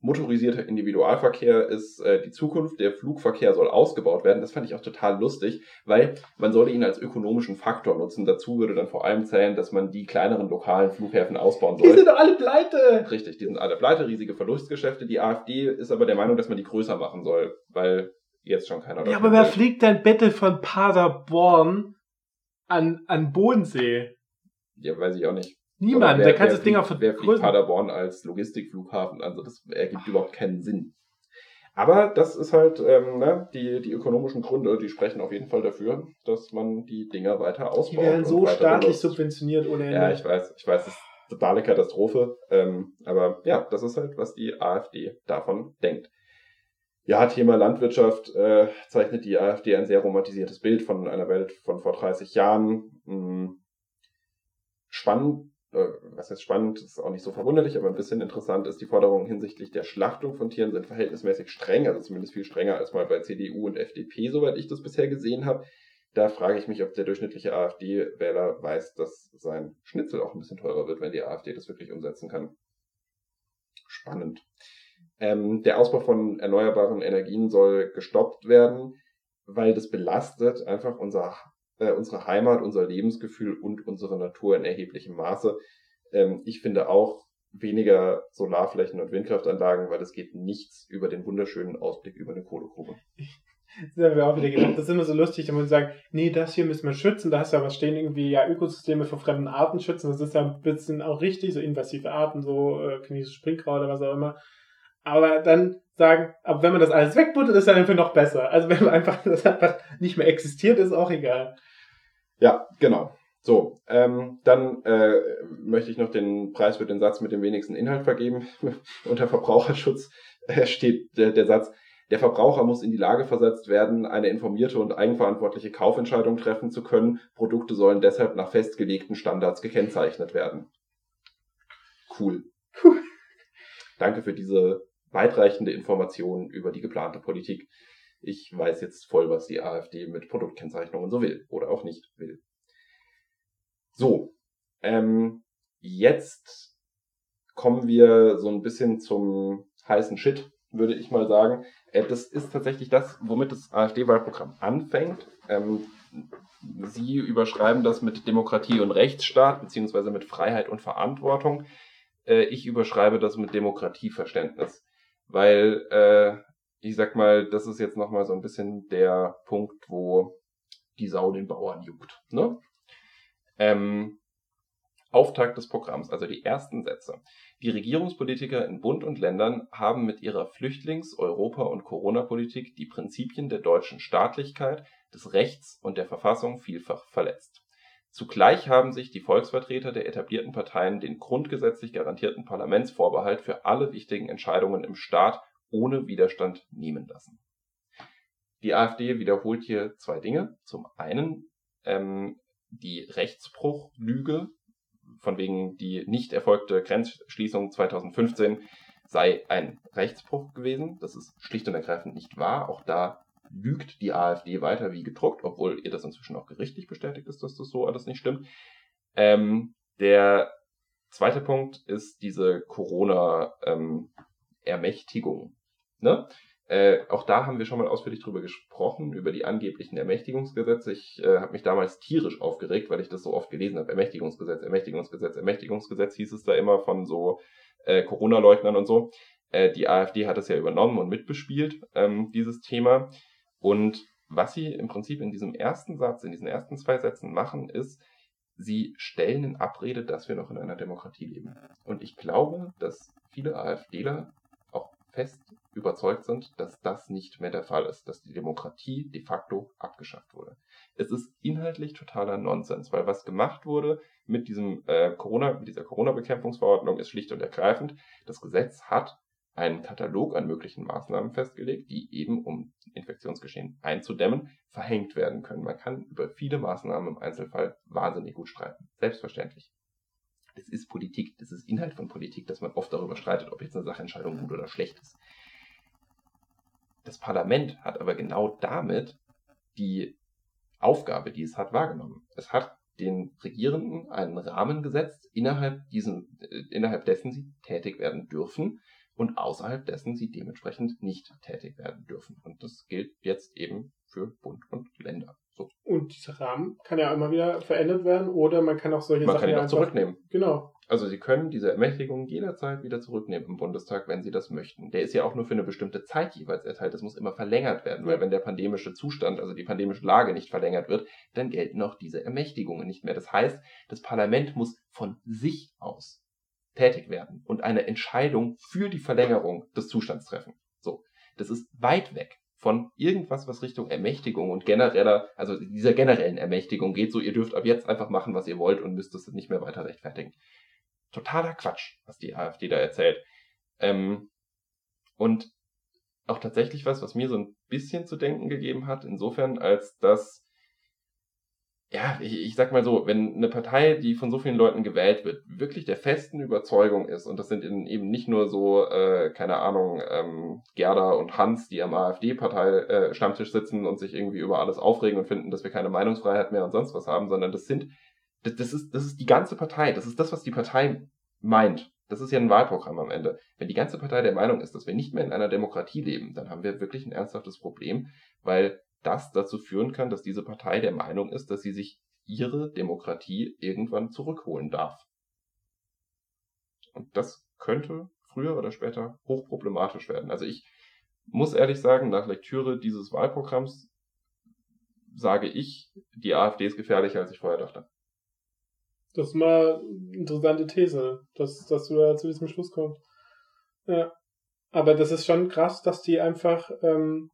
motorisierter Individualverkehr ist äh, die Zukunft, der Flugverkehr soll ausgebaut werden. Das fand ich auch total lustig, weil man solle ihn als ökonomischen Faktor nutzen. Dazu würde dann vor allem zählen, dass man die kleineren lokalen Flughäfen ausbauen soll. Die sind doch alle pleite! Richtig, die sind alle pleite, riesige Verlustgeschäfte. Die AfD ist aber der Meinung, dass man die größer machen soll, weil jetzt schon keiner Ja, aber wer fliegt denn bitte von Paderborn an, an Bodensee? Ja, weiß ich auch nicht. Niemand, wer, der kann das Ding auf Wer fliegt Paderborn als Logistikflughafen? Also das ergibt Ach. überhaupt keinen Sinn. Aber das ist halt, ähm, ne, die, die ökonomischen Gründe, die sprechen auf jeden Fall dafür, dass man die Dinger weiter ausbaut. Die werden so staatlich benutzt. subventioniert ohne Ende. Ja, ich weiß, ich weiß, das ist eine totale Katastrophe. Ähm, aber ja, das ist halt, was die AfD davon denkt. Ja, Thema Landwirtschaft äh, zeichnet die AfD ein sehr romantisiertes Bild von einer Welt von vor 30 Jahren. Hm. Spannend was jetzt spannend ist, auch nicht so verwunderlich, aber ein bisschen interessant ist, die Forderungen hinsichtlich der Schlachtung von Tieren sind verhältnismäßig streng, also zumindest viel strenger als mal bei CDU und FDP, soweit ich das bisher gesehen habe. Da frage ich mich, ob der durchschnittliche AfD-Wähler weiß, dass sein Schnitzel auch ein bisschen teurer wird, wenn die AfD das wirklich umsetzen kann. Spannend. Ähm, der Ausbau von erneuerbaren Energien soll gestoppt werden, weil das belastet einfach unser äh, unsere Heimat, unser Lebensgefühl und unsere Natur in erheblichem Maße. Ähm, ich finde auch weniger Solarflächen und Windkraftanlagen, weil es geht nichts über den wunderschönen Ausblick über eine Kohlegrube. Das haben wir auch wieder gedacht. Das ist immer so lustig, wenn man sagt, nee, das hier müssen wir schützen, da hast du ja was stehen, irgendwie ja Ökosysteme vor fremden Arten schützen. Das ist ja ein bisschen auch richtig, so invasive Arten, so äh, chinesische Springkraut oder was auch immer. Aber dann sagen, aber wenn man das alles wegbuttet, ist dann einfach noch besser. Also wenn man einfach das einfach nicht mehr existiert, ist auch egal. Ja, genau. So, ähm, dann äh, möchte ich noch den Preis für den Satz mit dem wenigsten Inhalt vergeben. Unter Verbraucherschutz äh, steht der, der Satz, der Verbraucher muss in die Lage versetzt werden, eine informierte und eigenverantwortliche Kaufentscheidung treffen zu können. Produkte sollen deshalb nach festgelegten Standards gekennzeichnet werden. Cool. Danke für diese weitreichende Information über die geplante Politik ich weiß jetzt voll, was die AfD mit Produktkennzeichnungen so will oder auch nicht will. So, ähm, jetzt kommen wir so ein bisschen zum heißen Shit, würde ich mal sagen. Äh, das ist tatsächlich das, womit das AfD-Wahlprogramm anfängt. Ähm, Sie überschreiben das mit Demokratie und Rechtsstaat, beziehungsweise mit Freiheit und Verantwortung. Äh, ich überschreibe das mit Demokratieverständnis, weil äh, ich sag mal, das ist jetzt nochmal so ein bisschen der Punkt, wo die Sau den Bauern juckt. Ne? Ähm, Auftakt des Programms, also die ersten Sätze. Die Regierungspolitiker in Bund und Ländern haben mit ihrer Flüchtlings-, Europa- und Corona-Politik die Prinzipien der deutschen Staatlichkeit, des Rechts und der Verfassung vielfach verletzt. Zugleich haben sich die Volksvertreter der etablierten Parteien den grundgesetzlich garantierten Parlamentsvorbehalt für alle wichtigen Entscheidungen im Staat ohne Widerstand nehmen lassen. Die AfD wiederholt hier zwei Dinge. Zum einen ähm, die Rechtsbruchlüge, von wegen die nicht erfolgte Grenzschließung 2015 sei ein Rechtsbruch gewesen. Das ist schlicht und ergreifend nicht wahr. Auch da lügt die AfD weiter wie gedruckt, obwohl ihr das inzwischen auch gerichtlich bestätigt ist, dass das so alles nicht stimmt. Ähm, Der zweite Punkt ist diese Corona-Ermächtigung. Ähm, ne? Äh, auch da haben wir schon mal ausführlich drüber gesprochen, über die angeblichen Ermächtigungsgesetze. Ich äh, habe mich damals tierisch aufgeregt, weil ich das so oft gelesen habe. Ermächtigungsgesetz, Ermächtigungsgesetz, Ermächtigungsgesetz hieß es da immer von so äh, Corona-Leugnern und so. Äh, die AfD hat es ja übernommen und mitbespielt, ähm, dieses Thema. Und was sie im Prinzip in diesem ersten Satz, in diesen ersten zwei Sätzen machen, ist, sie stellen in Abrede, dass wir noch in einer Demokratie leben. Und ich glaube, dass viele AfDler fest überzeugt sind, dass das nicht mehr der Fall ist, dass die Demokratie de facto abgeschafft wurde. Es ist inhaltlich totaler Nonsens, weil was gemacht wurde mit diesem äh, Corona, mit dieser Corona-Bekämpfungsverordnung ist schlicht und ergreifend, das Gesetz hat einen Katalog an möglichen Maßnahmen festgelegt, die eben, um Infektionsgeschehen einzudämmen, verhängt werden können. Man kann über viele Maßnahmen im Einzelfall wahnsinnig gut streiten. Selbstverständlich. Das ist Politik, das ist Inhalt von Politik, dass man oft darüber streitet, ob jetzt eine Sachentscheidung gut oder schlecht ist. Das Parlament hat aber genau damit die Aufgabe, die es hat, wahrgenommen. Es hat den Regierenden einen Rahmen gesetzt, innerhalb, diesen, äh, innerhalb dessen sie tätig werden dürfen und außerhalb dessen sie dementsprechend nicht tätig werden dürfen. Und das gilt jetzt eben für Bund und Länder. So. Und dieser Rahmen kann ja immer wieder verändert werden oder man kann auch solche man Sachen kann ihn auch zurücknehmen. Genau. Also Sie können diese Ermächtigung jederzeit wieder zurücknehmen im Bundestag, wenn Sie das möchten. Der ist ja auch nur für eine bestimmte Zeit jeweils erteilt. Das muss immer verlängert werden, weil wenn der pandemische Zustand, also die pandemische Lage nicht verlängert wird, dann gelten auch diese Ermächtigungen nicht mehr. Das heißt, das Parlament muss von sich aus tätig werden und eine Entscheidung für die Verlängerung des Zustands treffen. So. Das ist weit weg von irgendwas, was Richtung Ermächtigung und genereller, also dieser generellen Ermächtigung geht, so ihr dürft ab jetzt einfach machen, was ihr wollt und müsst es nicht mehr weiter rechtfertigen. Totaler Quatsch, was die AfD da erzählt. Ähm, und auch tatsächlich was, was mir so ein bisschen zu denken gegeben hat, insofern, als dass ja, ich, ich sag mal so, wenn eine Partei, die von so vielen Leuten gewählt wird, wirklich der festen Überzeugung ist, und das sind eben nicht nur so, äh, keine Ahnung, ähm, Gerda und Hans, die am AfD-Partei-Stammtisch äh, sitzen und sich irgendwie über alles aufregen und finden, dass wir keine Meinungsfreiheit mehr und sonst was haben, sondern das sind, das, das ist, das ist die ganze Partei, das ist das, was die Partei meint. Das ist ja ein Wahlprogramm am Ende. Wenn die ganze Partei der Meinung ist, dass wir nicht mehr in einer Demokratie leben, dann haben wir wirklich ein ernsthaftes Problem, weil das dazu führen kann, dass diese Partei der Meinung ist, dass sie sich ihre Demokratie irgendwann zurückholen darf. Und das könnte früher oder später hochproblematisch werden. Also ich muss ehrlich sagen, nach Lektüre dieses Wahlprogramms sage ich, die AfD ist gefährlicher, als ich vorher dachte. Das ist mal eine interessante These, dass, dass du da zu diesem Schluss kommst. Ja. Aber das ist schon krass, dass die einfach ähm,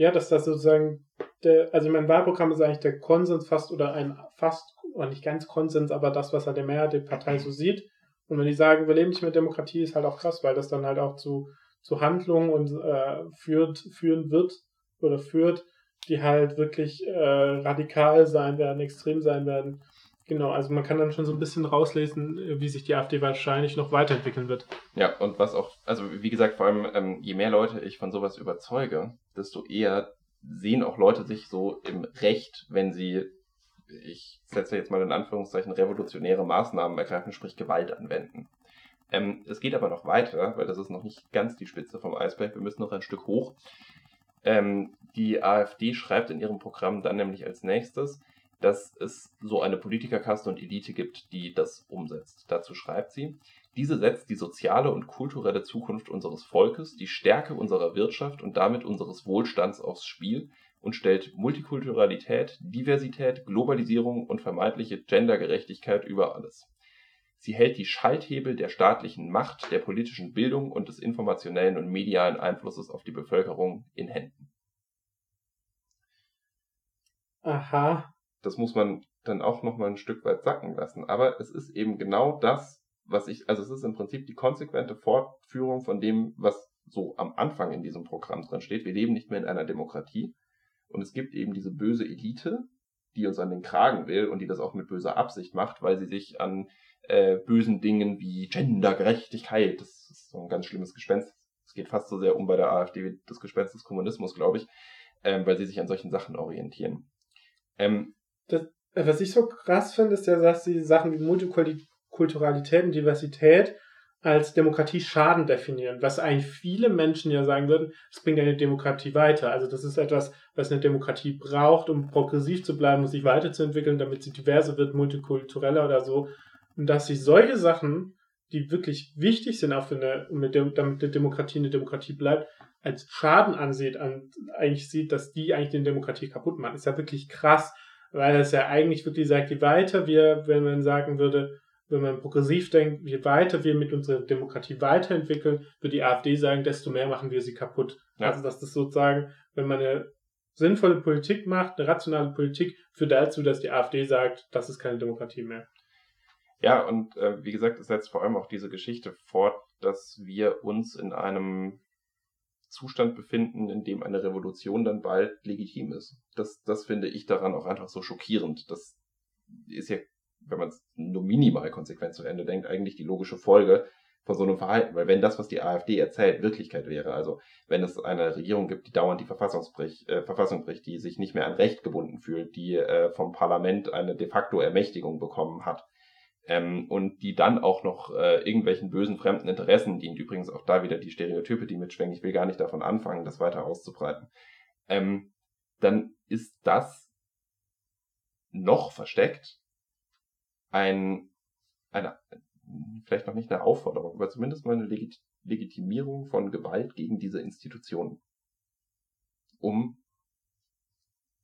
ja, dass das sozusagen, der, also mein Wahlprogramm ist eigentlich der Konsens fast oder ein fast, oder nicht ganz Konsens, aber das, was halt der Mehrheit der Partei so sieht. Und wenn die sagen, wir leben nicht mit Demokratie, ist halt auch krass, weil das dann halt auch zu, zu Handlungen und äh, führt, führen wird oder führt, die halt wirklich äh, radikal sein werden, extrem sein werden. Genau, also man kann dann schon so ein bisschen rauslesen, wie sich die AfD wahrscheinlich noch weiterentwickeln wird. Ja, und was auch, also wie gesagt, vor allem, ähm, je mehr Leute ich von sowas überzeuge, desto eher sehen auch Leute sich so im Recht, wenn sie, ich setze jetzt mal in Anführungszeichen, revolutionäre Maßnahmen ergreifen, sprich Gewalt anwenden. Ähm, es geht aber noch weiter, weil das ist noch nicht ganz die Spitze vom Eisberg, wir müssen noch ein Stück hoch. Ähm, die AfD schreibt in ihrem Programm dann nämlich als nächstes, dass es so eine Politikerkaste und Elite gibt, die das umsetzt. Dazu schreibt sie, diese setzt die soziale und kulturelle Zukunft unseres Volkes, die Stärke unserer Wirtschaft und damit unseres Wohlstands aufs Spiel und stellt Multikulturalität, Diversität, Globalisierung und vermeintliche Gendergerechtigkeit über alles. Sie hält die Schalthebel der staatlichen Macht, der politischen Bildung und des informationellen und medialen Einflusses auf die Bevölkerung in Händen. Aha, das muss man dann auch nochmal ein Stück weit sacken lassen. Aber es ist eben genau das, was ich, also es ist im Prinzip die konsequente Fortführung von dem, was so am Anfang in diesem Programm drin steht. Wir leben nicht mehr in einer Demokratie. Und es gibt eben diese böse Elite, die uns an den Kragen will und die das auch mit böser Absicht macht, weil sie sich an äh, bösen Dingen wie Gendergerechtigkeit, das ist so ein ganz schlimmes Gespenst, es geht fast so sehr um bei der AfD wie das Gespenst des Kommunismus, glaube ich, ähm, weil sie sich an solchen Sachen orientieren. Ähm, das, was ich so krass finde, ist dass die Sachen wie Multikulturalität und Diversität als Demokratie Schaden definieren, was eigentlich viele Menschen ja sagen würden, es bringt eine Demokratie weiter. Also das ist etwas, was eine Demokratie braucht, um progressiv zu bleiben und sich weiterzuentwickeln, damit sie diverser wird, multikultureller oder so. Und dass sich solche Sachen, die wirklich wichtig sind, auch für eine, damit eine Demokratie eine Demokratie bleibt, als Schaden ansieht, an, eigentlich sieht, dass die eigentlich die Demokratie kaputt machen, ist ja wirklich krass, weil es ja eigentlich wirklich sagt, je weiter wir, wenn man sagen würde, wenn man progressiv denkt, je weiter wir mit unserer Demokratie weiterentwickeln, würde die AfD sagen, desto mehr machen wir sie kaputt. Ja. Also dass das sozusagen, wenn man eine sinnvolle Politik macht, eine rationale Politik, führt dazu, dass die AfD sagt, das ist keine Demokratie mehr. Ja, und äh, wie gesagt, es setzt vor allem auch diese Geschichte fort, dass wir uns in einem Zustand befinden, in dem eine Revolution dann bald legitim ist. Das, das finde ich daran auch einfach so schockierend. Das ist ja wenn man es nur minimal konsequent zu Ende denkt, eigentlich die logische Folge von so einem Verhalten. Weil wenn das, was die AfD erzählt, Wirklichkeit wäre, also wenn es eine Regierung gibt, die dauernd die äh, Verfassung bricht, die sich nicht mehr an Recht gebunden fühlt, die äh, vom Parlament eine de facto Ermächtigung bekommen hat, ähm, und die dann auch noch äh, irgendwelchen bösen fremden Interessen dient, übrigens auch da wieder die Stereotype, die mitschwingen, ich will gar nicht davon anfangen, das weiter auszubreiten, ähm, dann ist das noch versteckt ein, eine, vielleicht noch nicht eine Aufforderung, aber zumindest mal eine Legit Legitimierung von Gewalt gegen diese Institutionen. Um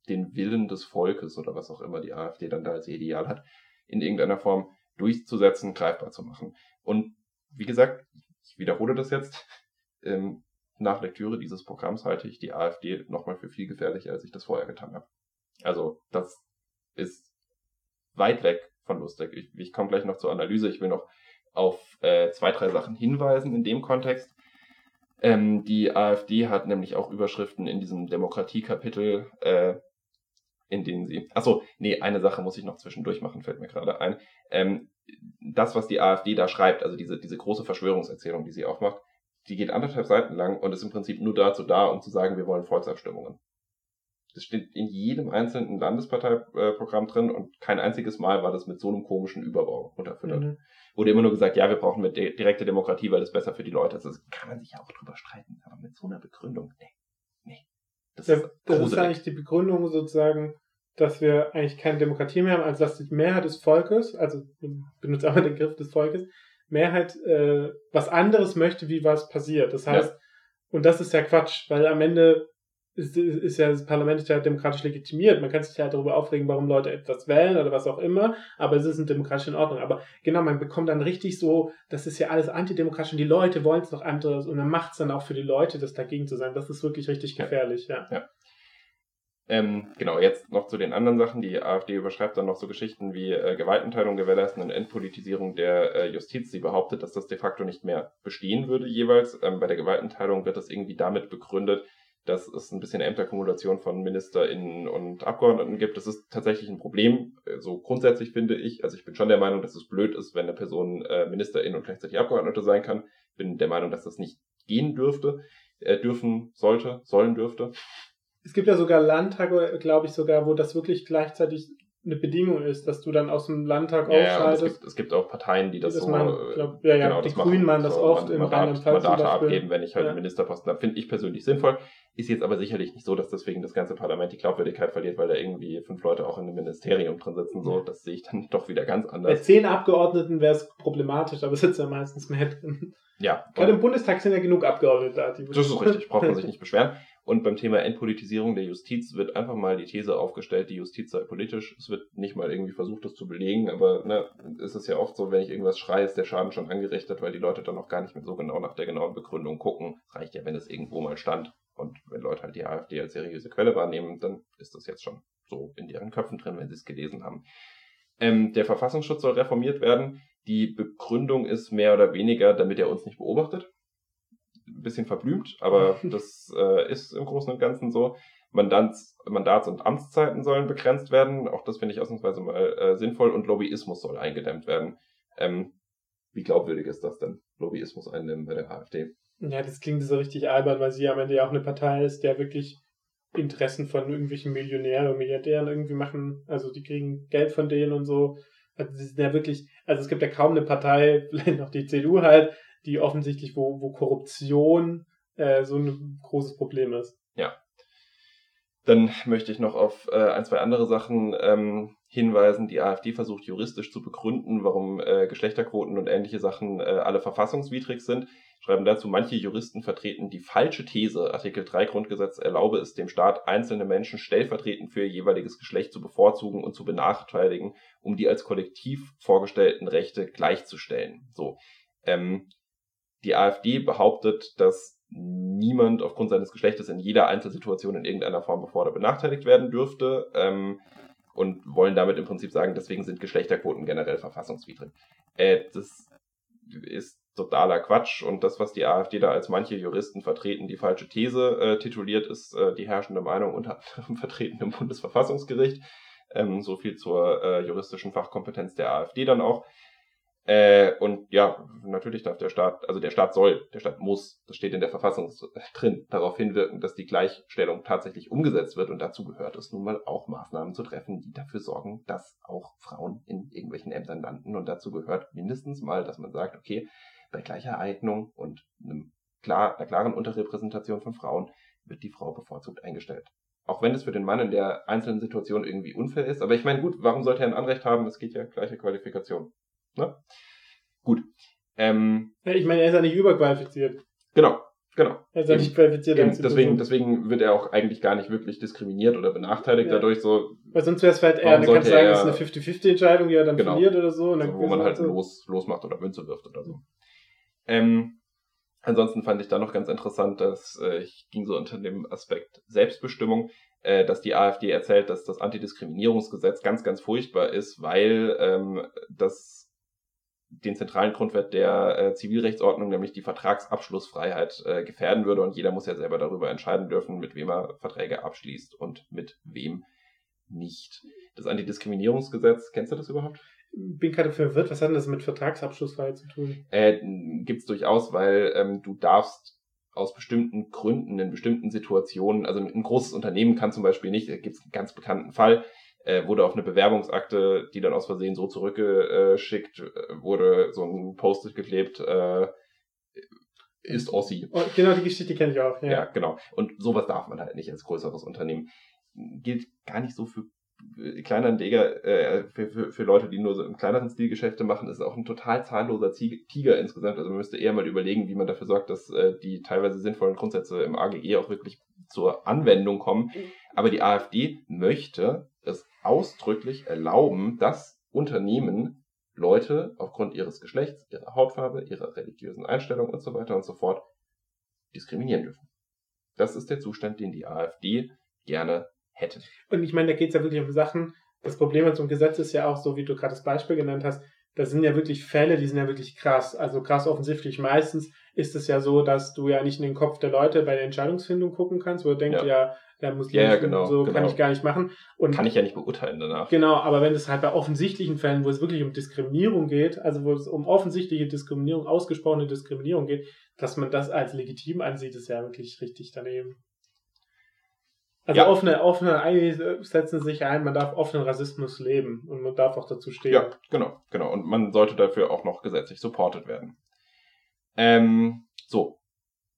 den Willen des Volkes oder was auch immer die AfD dann da als Ideal hat, in irgendeiner Form durchzusetzen, greifbar zu machen. Und wie gesagt, ich wiederhole das jetzt, ähm, nach Lektüre dieses Programms halte ich die AfD nochmal für viel gefährlicher, als ich das vorher getan habe. Also das ist weit weg von lustig. Ich, ich komme gleich noch zur Analyse. Ich will noch auf äh, zwei, drei Sachen hinweisen in dem Kontext. Ähm, die AfD hat nämlich auch Überschriften in diesem Demokratiekapitel, äh, in denen sie. Achso, nee, eine Sache muss ich noch zwischendurch machen, fällt mir gerade ein. Ähm, das, was die AfD da schreibt, also diese, diese große Verschwörungserzählung, die sie aufmacht, die geht anderthalb Seiten lang und ist im Prinzip nur dazu da, um zu sagen, wir wollen Volksabstimmungen. Das steht in jedem einzelnen Landesparteiprogramm drin und kein einziges Mal war das mit so einem komischen Überbau unterfüttert. Mhm. Wurde immer nur gesagt, ja, wir brauchen eine direkte Demokratie, weil das besser für die Leute ist. Das kann man sich ja auch drüber streiten, aber mit so einer Begründung, nee, nee. Das, ja, ist, das ist eigentlich die Begründung sozusagen, dass wir eigentlich keine Demokratie mehr haben, also dass die Mehrheit des Volkes, also benutzt aber den Begriff des Volkes, Mehrheit äh, was anderes möchte, wie was passiert. Das heißt, ja. und das ist ja Quatsch, weil am Ende ist, ist ja das Parlament ist ja demokratisch legitimiert. Man kann sich ja darüber aufregen, warum Leute etwas wählen oder was auch immer, aber es ist in demokratisch in Ordnung. Aber genau, man bekommt dann richtig so, das ist ja alles antidemokratisch und die Leute wollen es noch anderes und dann macht es dann auch für die Leute, das dagegen zu sein. Das ist wirklich richtig gefährlich, ja. ja. Ähm, genau, jetzt noch zu den anderen Sachen. Die AfD überschreibt dann noch so Geschichten wie äh, Gewaltenteilung gewährleisten und Entpolitisierung der äh, Justiz. Sie behauptet, dass das de facto nicht mehr bestehen würde jeweils. Ähm, bei der Gewaltenteilung wird das irgendwie damit begründet, dass es ein bisschen Ämterkumulation von MinisterInnen und Abgeordneten gibt. Das ist tatsächlich ein Problem. So also grundsätzlich finde ich, also ich bin schon der Meinung, dass es blöd ist, wenn eine Person äh, Ministerin und gleichzeitig Abgeordnete sein kann. Bin der Meinung, dass das nicht gehen dürfte, äh, dürfen sollte, sollen dürfte. Es gibt ja sogar Landtage, glaube ich sogar, wo das wirklich gleichzeitig eine Bedingung ist, dass du dann aus dem Landtag ja, ausscheidest. Ja, es, gibt, es gibt auch Parteien, die das, das so. Man, äh, glaub, ja, ja, genau, die Grünen machen das so, oft im Rheinland-Pfalz. Mandate abgeben, wenn ich halt ja. Ministerposten habe, finde ich persönlich sinnvoll. Ist jetzt aber sicherlich nicht so, dass deswegen das ganze Parlament die Glaubwürdigkeit verliert, weil da irgendwie fünf Leute auch in einem Ministerium drin sitzen. So, das sehe ich dann doch wieder ganz anders. Bei zehn Abgeordneten wäre es problematisch, aber es sitzt ja meistens mehr drin. Ja. Gerade im Bundestag sind ja genug Abgeordnete da. das ist richtig, braucht man sich nicht beschweren. Und beim Thema Entpolitisierung der Justiz wird einfach mal die These aufgestellt, die Justiz sei politisch. Es wird nicht mal irgendwie versucht, das zu belegen, aber ne, ist es ja oft so, wenn ich irgendwas schreie, ist der Schaden schon angerichtet, weil die Leute dann noch gar nicht mehr so genau nach der genauen Begründung gucken. Es reicht ja, wenn es irgendwo mal stand. Leute halt die AfD als seriöse Quelle wahrnehmen, dann ist das jetzt schon so in deren Köpfen drin, wenn sie es gelesen haben. Ähm, der Verfassungsschutz soll reformiert werden. Die Begründung ist mehr oder weniger, damit er uns nicht beobachtet ein bisschen verblümt, aber das äh, ist im Großen und Ganzen so. Mandats, Mandats- und Amtszeiten sollen begrenzt werden. Auch das finde ich ausnahmsweise mal äh, sinnvoll. Und Lobbyismus soll eingedämmt werden. Ähm, wie glaubwürdig ist das denn? Lobbyismus eindämmen bei der AfD? Ja, das klingt so richtig albern, weil sie am Ende ja auch eine Partei ist, der wirklich Interessen von irgendwelchen Millionären oder Milliardären irgendwie machen. Also die kriegen Geld von denen und so. Also sie sind ja wirklich, also es gibt ja kaum eine Partei, vielleicht noch die CDU halt, die offensichtlich, wo, wo Korruption äh, so ein großes Problem ist. Ja. Dann möchte ich noch auf äh, ein, zwei andere Sachen ähm, hinweisen. Die AfD versucht juristisch zu begründen, warum äh, Geschlechterquoten und ähnliche Sachen äh, alle verfassungswidrig sind. Schreiben dazu, manche Juristen vertreten die falsche These, Artikel 3 Grundgesetz erlaube es dem Staat, einzelne Menschen stellvertretend für ihr jeweiliges Geschlecht zu bevorzugen und zu benachteiligen, um die als kollektiv vorgestellten Rechte gleichzustellen. So. Ähm, die AfD behauptet, dass niemand aufgrund seines Geschlechtes in jeder Einzelsituation in irgendeiner Form bevor oder benachteiligt werden dürfte ähm, und wollen damit im Prinzip sagen, deswegen sind Geschlechterquoten generell verfassungswidrig. Äh, das ist totaler Quatsch und das, was die AfD da als manche Juristen vertreten, die falsche These äh, tituliert, ist äh, die herrschende Meinung unter anderem vertreten im Bundesverfassungsgericht. Ähm, so viel zur äh, juristischen Fachkompetenz der AfD dann auch. Äh, und ja, natürlich darf der Staat, also der Staat soll, der Staat muss, das steht in der Verfassung drin, darauf hinwirken, dass die Gleichstellung tatsächlich umgesetzt wird. Und dazu gehört es nun mal auch Maßnahmen zu treffen, die dafür sorgen, dass auch Frauen in irgendwelchen Ämtern landen. Und dazu gehört mindestens mal, dass man sagt, okay, bei gleicher Eignung und einem klar, einer klaren Unterrepräsentation von Frauen wird die Frau bevorzugt eingestellt. Auch wenn es für den Mann in der einzelnen Situation irgendwie unfair ist. Aber ich meine, gut, warum sollte er ein Anrecht haben? Es geht ja gleiche Qualifikation. Ne? Gut. Ähm, ja, ich meine, er ist ja nicht überqualifiziert. Genau, genau. Er ist ja nicht qualifiziert. Eben, deswegen, deswegen wird er auch eigentlich gar nicht wirklich diskriminiert oder benachteiligt ja. dadurch. So, Weil sonst wäre es halt eher, kannst du sagen, es ist eine 50-50-Entscheidung, die er dann genau. verliert oder so. Und dann also, wo man halt so. los, losmacht oder Münze wirft oder so. Ähm, ansonsten fand ich da noch ganz interessant, dass äh, ich ging so unter dem Aspekt Selbstbestimmung, äh, dass die AfD erzählt, dass das Antidiskriminierungsgesetz ganz, ganz furchtbar ist, weil ähm, das den zentralen Grundwert der äh, Zivilrechtsordnung, nämlich die Vertragsabschlussfreiheit, äh, gefährden würde. Und jeder muss ja selber darüber entscheiden dürfen, mit wem er Verträge abschließt und mit wem nicht. Das Antidiskriminierungsgesetz, kennst du das überhaupt? Bin gerade verwirrt, was hat denn das mit Vertragsabschlussfreiheit zu tun? Äh, Gibt es durchaus, weil ähm, du darfst aus bestimmten Gründen in bestimmten Situationen, also ein großes Unternehmen kann zum Beispiel nicht, da gibt es einen ganz bekannten Fall, äh, wurde auf eine Bewerbungsakte, die dann aus Versehen so zurückgeschickt äh, wurde, so ein Post-it geklebt, äh, ist Ossi. Oh, genau, die Geschichte kenne ich auch. Ja. ja, genau. Und sowas darf man halt nicht als größeres Unternehmen. Gilt gar nicht so für Kleinanleger, äh, für, für, für Leute, die nur so im kleineren Stil Geschäfte machen, ist auch ein total zahnloser Tiger insgesamt. Also man müsste eher mal überlegen, wie man dafür sorgt, dass äh, die teilweise sinnvollen Grundsätze im AGE auch wirklich zur Anwendung kommen. Mhm. Aber die AfD möchte ausdrücklich erlauben, dass Unternehmen Leute aufgrund ihres Geschlechts, ihrer Hautfarbe, ihrer religiösen Einstellung und so weiter und so fort diskriminieren dürfen. Das ist der Zustand, den die AfD gerne hätte. Und ich meine, da geht es ja wirklich um Sachen. Das Problem mit so einem Gesetz ist ja auch so, wie du gerade das Beispiel genannt hast, das sind ja wirklich Fälle, die sind ja wirklich krass. Also krass offensichtlich. Meistens ist es ja so, dass du ja nicht in den Kopf der Leute bei der Entscheidungsfindung gucken kannst, wo du denkst, ja, ja der Muslim ja, genau, so genau. kann ich gar nicht machen. Und kann ich ja nicht beurteilen danach. Genau, aber wenn es halt bei offensichtlichen Fällen, wo es wirklich um Diskriminierung geht, also wo es um offensichtliche Diskriminierung, ausgesprochene Diskriminierung geht, dass man das als legitim ansieht, ist ja wirklich richtig daneben. Also ja. offene, offene, einige setzen sich ein, man darf offenen Rassismus leben und man darf auch dazu stehen. Ja, genau, genau. Und man sollte dafür auch noch gesetzlich supported werden. Ähm, so.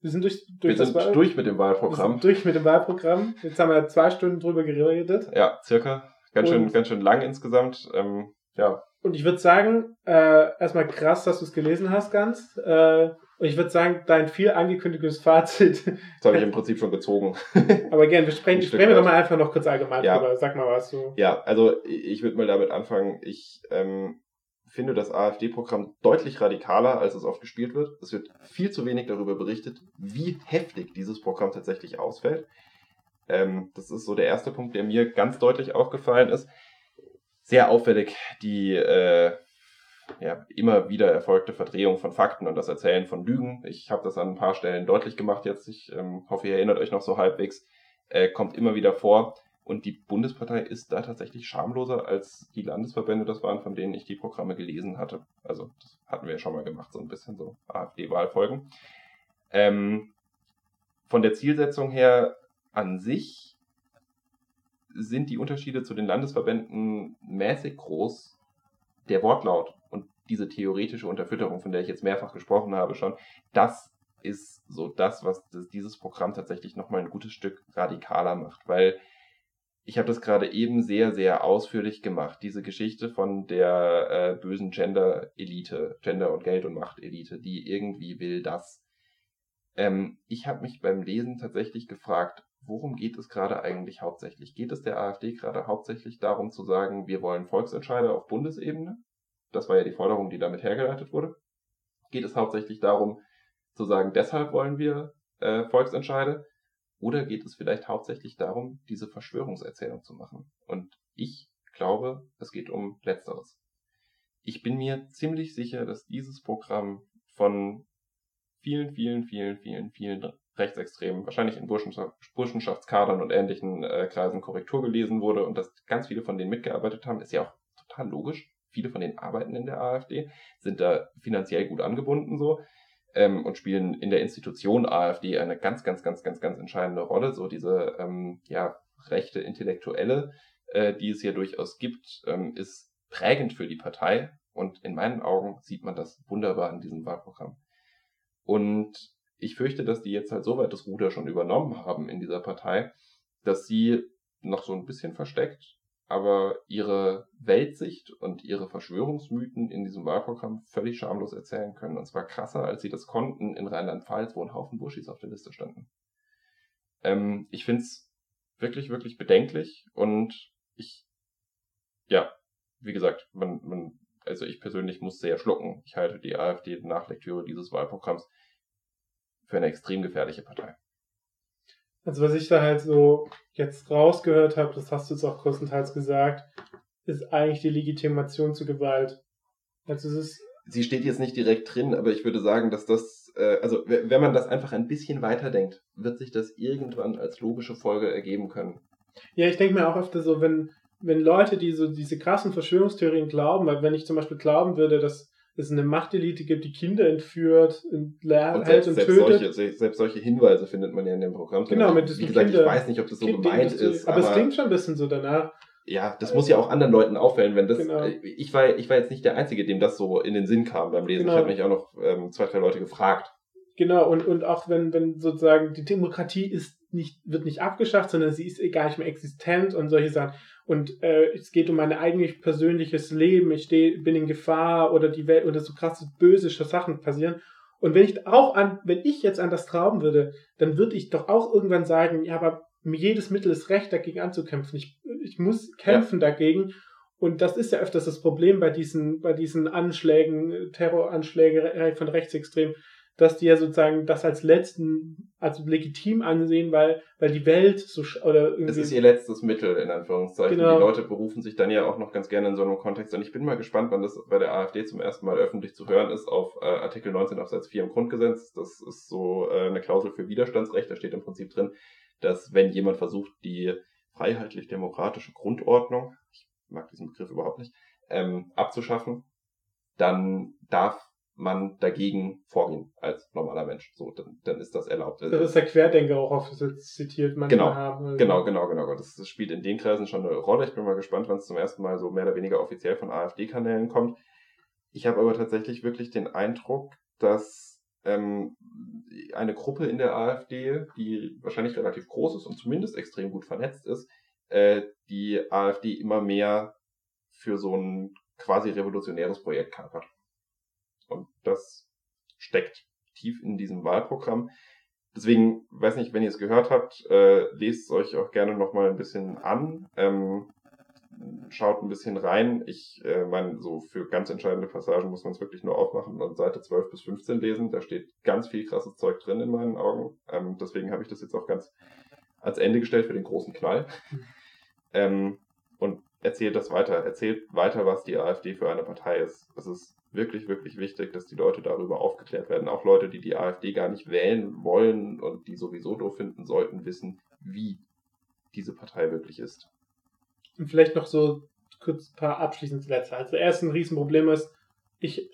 Wir sind durch, durch, wir sind Wahl durch mit dem Wahlprogramm. Wir sind durch mit dem Wahlprogramm. Jetzt haben wir zwei Stunden drüber geredet. Ja, circa. Ganz schön, ganz schön lang insgesamt. Ähm, ja. Und ich würde sagen, äh, erstmal krass, dass du es gelesen hast, ganz. Äh, und ich würde sagen, dein viel angekündigtes Fazit. Das habe ich im Prinzip schon gezogen. Aber gerne, wir sprechen, sprechen wir doch mal einfach noch kurz allgemein ja. drüber. Sag mal was du. Ja, also ich würde mal damit anfangen. Ich ähm, finde das AfD-Programm deutlich radikaler, als es oft gespielt wird. Es wird viel zu wenig darüber berichtet, wie heftig dieses Programm tatsächlich ausfällt. Ähm, das ist so der erste Punkt, der mir ganz deutlich aufgefallen ist. Sehr auffällig die äh, ja, immer wieder erfolgte Verdrehung von Fakten und das Erzählen von Lügen. Ich habe das an ein paar Stellen deutlich gemacht jetzt. Ich ähm, hoffe, ihr erinnert euch noch so halbwegs. Äh, kommt immer wieder vor. Und die Bundespartei ist da tatsächlich schamloser als die Landesverbände, das waren, von denen ich die Programme gelesen hatte. Also, das hatten wir ja schon mal gemacht, so ein bisschen so AfD-Wahlfolgen. Ähm, von der Zielsetzung her an sich sind die Unterschiede zu den Landesverbänden mäßig groß der Wortlaut und diese theoretische Unterfütterung, von der ich jetzt mehrfach gesprochen habe schon, das ist so das, was das, dieses Programm tatsächlich nochmal ein gutes Stück radikaler macht, weil ich habe das gerade eben sehr, sehr ausführlich gemacht, diese Geschichte von der äh, bösen Gender-Elite, Gender- und Geld- und Macht-Elite, die irgendwie will, dass. Ähm, ich habe mich beim Lesen tatsächlich gefragt, worum geht es gerade eigentlich hauptsächlich? Geht es der AfD gerade hauptsächlich darum zu sagen, wir wollen Volksentscheide auf Bundesebene? Das war ja die Forderung, die damit hergeleitet wurde. Geht es hauptsächlich darum zu sagen, deshalb wollen wir äh, Volksentscheide? Oder geht es vielleicht hauptsächlich darum, diese Verschwörungserzählung zu machen? Und ich glaube, es geht um Letzteres. Ich bin mir ziemlich sicher, dass dieses Programm von vielen, vielen, vielen, vielen, vielen Rechtsextremen, wahrscheinlich in Burschenschaftskadern und ähnlichen äh, Kreisen Korrektur gelesen wurde und dass ganz viele von denen mitgearbeitet haben, ist ja auch total logisch. Viele von denen arbeiten in der AfD, sind da finanziell gut angebunden so ähm, und spielen in der Institution AfD eine ganz, ganz, ganz, ganz, ganz entscheidende Rolle. So diese ähm, ja, rechte Intellektuelle, äh, die es hier durchaus gibt, ähm, ist prägend für die Partei. Und in meinen Augen sieht man das wunderbar in diesem Wahlprogramm. Und ich fürchte, dass die jetzt halt so weit das Ruder schon übernommen haben in dieser Partei, dass sie noch so ein bisschen versteckt aber ihre Weltsicht und ihre Verschwörungsmythen in diesem Wahlprogramm völlig schamlos erzählen können. Und zwar krasser, als sie das konnten in Rheinland-Pfalz, wo ein Haufen Buschis auf der Liste standen. Ähm, ich find's wirklich, wirklich bedenklich und ich, ja, wie gesagt, man, man, also ich persönlich muss sehr schlucken. Ich halte die AfD nach Lektüre dieses Wahlprogramms für eine extrem gefährliche Partei. Also was ich da halt so jetzt rausgehört habe, das hast du jetzt auch größtenteils gesagt, ist eigentlich die Legitimation zu Gewalt. Also es ist Sie steht jetzt nicht direkt drin, aber ich würde sagen, dass das, äh, also wenn man das einfach ein bisschen weiterdenkt, wird sich das irgendwann als logische Folge ergeben können. Ja, ich denke mir auch öfter so, wenn, wenn Leute, die so diese krassen Verschwörungstheorien glauben, weil wenn ich zum Beispiel glauben würde, dass es eine Machtelite gibt, die Kinder entführt, hält selbst, und selbst tötet. Solche, selbst solche Hinweise findet man ja in dem Programm. Genau, mit Wie gesagt, Kinder, ich weiß nicht, ob das so gemeint ist. Aber, aber, es klingt schon ein bisschen so danach. Ja, das muss ja auch anderen Leuten auffällen, wenn das. Genau. Äh, ich war, ich war jetzt nicht der Einzige, dem das so in den Sinn kam beim Lesen. Genau. Ich habe mich auch noch ähm, zwei, drei Leute gefragt. Genau, und, und auch wenn, wenn sozusagen die Demokratie ist nicht, wird nicht abgeschafft, sondern sie ist gar nicht mehr existent und solche Sachen und äh, es geht um mein eigentlich persönliches Leben, ich steh, bin in Gefahr oder die Welt oder so krasse böse Sachen passieren. Und wenn ich auch an, wenn ich jetzt an das trauen würde, dann würde ich doch auch irgendwann sagen, ja, aber jedes Mittel ist recht, dagegen anzukämpfen. Ich, ich muss kämpfen ja. dagegen. Und das ist ja öfters das Problem bei diesen, bei diesen Anschlägen, Terroranschläge von Rechtsextremen, dass die ja sozusagen das als letzten, also legitim ansehen, weil, weil die Welt so, oder irgendwie. Es ist ihr letztes Mittel, in Anführungszeichen. Genau. Die Leute berufen sich dann ja auch noch ganz gerne in so einem Kontext. Und ich bin mal gespannt, wann das bei der AfD zum ersten Mal öffentlich zu hören ist, auf äh, Artikel 19 Absatz 4 im Grundgesetz. Das ist so äh, eine Klausel für Widerstandsrecht. Da steht im Prinzip drin, dass wenn jemand versucht, die freiheitlich-demokratische Grundordnung, ich mag diesen Begriff überhaupt nicht, ähm, abzuschaffen, dann darf man dagegen vorgehen als normaler Mensch. So, dann, dann ist das erlaubt. Das ist der Querdenker auch auf zitiert man genau, haben. Also. Genau, genau, genau. Das, das, spielt in den Kreisen schon eine Rolle. Ich bin mal gespannt, wann es zum ersten Mal so mehr oder weniger offiziell von AfD-Kanälen kommt. Ich habe aber tatsächlich wirklich den Eindruck, dass ähm, eine Gruppe in der AfD, die wahrscheinlich relativ groß ist und zumindest extrem gut vernetzt ist, äh, die AfD immer mehr für so ein quasi revolutionäres Projekt kapert. Und das steckt tief in diesem Wahlprogramm. Deswegen, weiß nicht, wenn ihr es gehört habt, äh, lest es euch auch gerne nochmal ein bisschen an. Ähm, schaut ein bisschen rein. Ich äh, meine, so für ganz entscheidende Passagen muss man es wirklich nur aufmachen und Seite 12 bis 15 lesen. Da steht ganz viel krasses Zeug drin in meinen Augen. Ähm, deswegen habe ich das jetzt auch ganz als Ende gestellt für den großen Knall. Mhm. Ähm, und erzählt das weiter. Erzählt weiter, was die AfD für eine Partei ist. Es ist wirklich, wirklich wichtig, dass die Leute darüber aufgeklärt werden. Auch Leute, die die AfD gar nicht wählen wollen und die sowieso doof finden, sollten wissen, wie diese Partei wirklich ist. Und vielleicht noch so kurz ein paar abschließende Sätze. Also erst ein Riesenproblem ist, ich,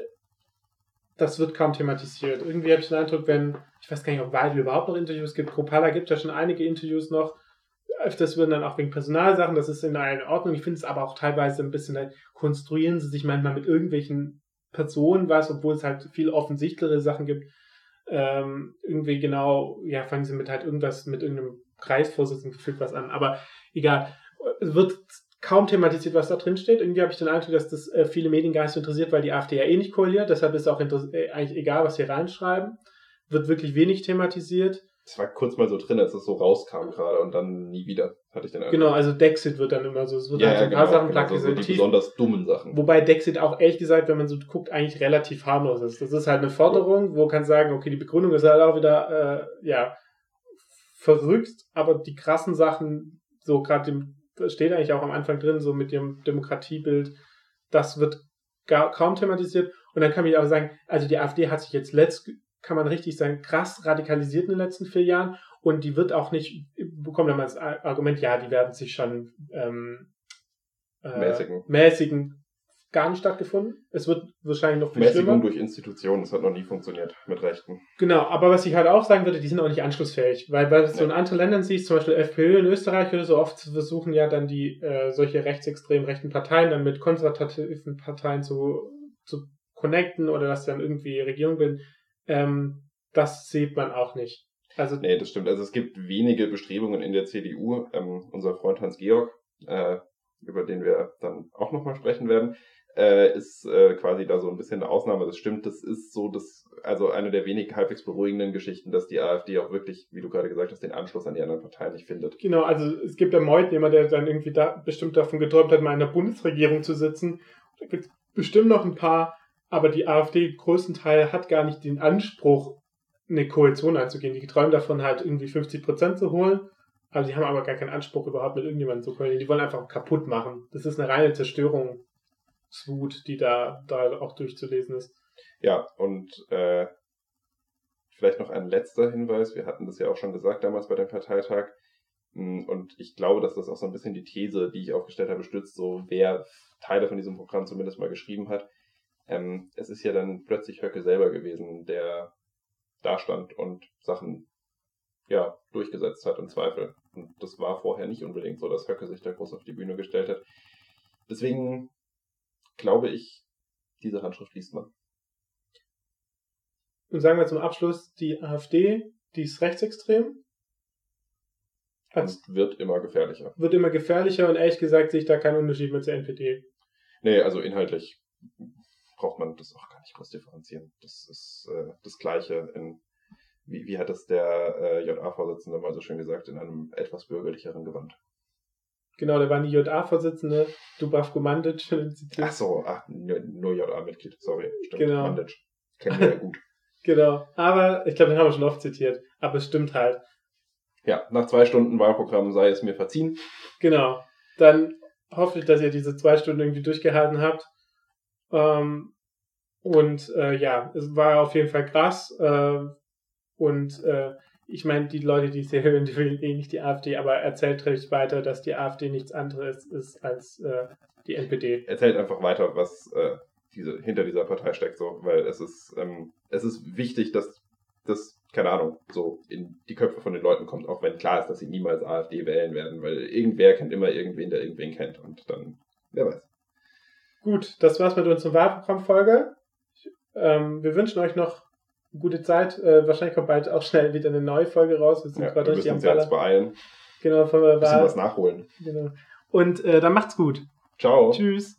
das wird kaum thematisiert. Irgendwie habe ich den Eindruck, wenn, ich weiß gar nicht, ob Weidel überhaupt noch Interviews gibt, Kropala gibt ja schon einige Interviews noch, öfters würden dann auch wegen Personalsachen, das ist in einer Ordnung. Ich finde es aber auch teilweise ein bisschen, konstruieren sie sich manchmal mit irgendwelchen Personen was, obwohl es halt viel offensichtlichere Sachen gibt. Ähm, irgendwie genau, ja, fangen sie mit halt irgendwas, mit irgendeinem Kreisvorsitzenden gefühlt was an. Aber egal. Es wird kaum thematisiert, was da drin steht. Irgendwie habe ich den Eindruck, dass das äh, viele Medien gar nicht so interessiert, weil die AfD ja eh nicht koaliert. Deshalb ist auch äh, eigentlich egal, was wir reinschreiben. Wird wirklich wenig thematisiert. Es war kurz mal so drin, als es so rauskam gerade und dann nie wieder, hatte ich den Eindruck. Genau, also Dexit wird dann immer so, es wird ja, halt so ein paar genau, Sachen genau, so die besonders dummen Sachen. Wobei Dexit auch ehrlich gesagt, wenn man so guckt, eigentlich relativ harmlos ist. Das ist halt eine Forderung, wo kann sagen, okay, die Begründung ist halt auch wieder, äh, ja, verrückt, aber die krassen Sachen, so gerade dem steht eigentlich auch am Anfang drin, so mit dem Demokratiebild, das wird gar, kaum thematisiert. Und dann kann ich auch sagen, also die AfD hat sich jetzt letzt, kann man richtig sagen, krass radikalisiert in den letzten vier Jahren und die wird auch nicht, bekommt dann mal das Argument, ja, die werden sich schon ähm, äh, mäßigen. mäßigen gar nicht stattgefunden. Es wird wahrscheinlich noch viel Mäßigung schlimmer. durch Institutionen, das hat noch nie funktioniert mit Rechten. Genau, aber was ich halt auch sagen würde, die sind auch nicht anschlussfähig, weil weil nee. so in anderen Ländern siehst, zum Beispiel FPÖ in Österreich oder so oft versuchen ja dann die äh, solche rechtsextrem rechten Parteien dann mit konservativen Parteien zu, zu connecten oder dass sie dann irgendwie Regierung bilden. Ähm, das sieht man auch nicht. Also, nee, das stimmt. Also es gibt wenige Bestrebungen in der CDU. Ähm, unser Freund Hans Georg, äh, über den wir dann auch nochmal sprechen werden, äh, ist äh, quasi da so ein bisschen eine Ausnahme. Das stimmt, das ist so das, also eine der wenig halbwegs beruhigenden Geschichten, dass die AfD auch wirklich, wie du gerade gesagt hast, den Anschluss an die anderen Parteien nicht findet. Genau, also es gibt ja Meuthen, jemand, der dann irgendwie da bestimmt davon geträumt hat, mal in der Bundesregierung zu sitzen. Da gibt es bestimmt noch ein paar, aber die AfD größtenteils hat gar nicht den Anspruch, eine Koalition einzugehen. Die träumen davon halt irgendwie 50 Prozent zu holen. Aber die haben aber gar keinen Anspruch überhaupt mit irgendjemandem zu koalieren. Die wollen einfach kaputt machen. Das ist eine reine Zerstörung Wut, die da, da auch durchzulesen ist. Ja, und äh, vielleicht noch ein letzter Hinweis. Wir hatten das ja auch schon gesagt damals bei dem Parteitag. Hm, und ich glaube, dass das auch so ein bisschen die These, die ich aufgestellt habe, stützt, so wer Teile von diesem Programm zumindest mal geschrieben hat. Ähm, es ist ja dann plötzlich Höcke selber gewesen, der da stand und Sachen ja, durchgesetzt hat im Zweifel. Und das war vorher nicht unbedingt so, dass Höcke sich da groß auf die Bühne gestellt hat. Deswegen glaube ich, diese Handschrift liest man. Und sagen wir zum Abschluss, die AfD, die ist rechtsextrem. Und wird immer gefährlicher. Wird immer gefährlicher und ehrlich gesagt sehe ich da keinen Unterschied mit der NPD. Nee, also inhaltlich braucht man das auch gar nicht groß differenzieren. Das ist äh, das Gleiche in, wie, wie hat das der äh, JA-Vorsitzende mal so schön gesagt, in einem etwas bürgerlicheren Gewand. Genau, der war nie JA-Vorsitzende, Dubravko Mandic. Ach so, ach, nur, nur JA-Mitglied, sorry. Stimmt, genau. Mandic. Kennen wir ja gut. genau, aber ich glaube, den haben wir schon oft zitiert. Aber es stimmt halt. Ja, nach zwei Stunden Wahlprogramm sei es mir verziehen. Genau. Dann hoffe ich, dass ihr diese zwei Stunden irgendwie durchgehalten habt. Ähm, und äh, ja, es war auf jeden Fall krass. Äh, und äh, ich meine, die Leute, die es hier hören, die wählen eh nicht die AfD, aber erzählt recht weiter, dass die AfD nichts anderes ist als äh, die NPD. Erzählt einfach weiter, was äh, diese, hinter dieser Partei steckt, so, weil es ist, ähm, es ist wichtig, dass das, keine Ahnung, so in die Köpfe von den Leuten kommt, auch wenn klar ist, dass sie niemals AfD wählen werden, weil irgendwer kennt immer irgendwen, der irgendwen kennt und dann, wer weiß. Gut, das war's mit unserer Wahlprogrammfolge. Ähm, wir wünschen euch noch gute Zeit. Äh, wahrscheinlich kommt bald auch schnell wieder eine neue Folge raus. Wir sind ja, gerade richtig am Ballern. beeilen. Genau, von der Wahl. was nachholen. Genau. Und äh, dann macht's gut. Ciao. Tschüss.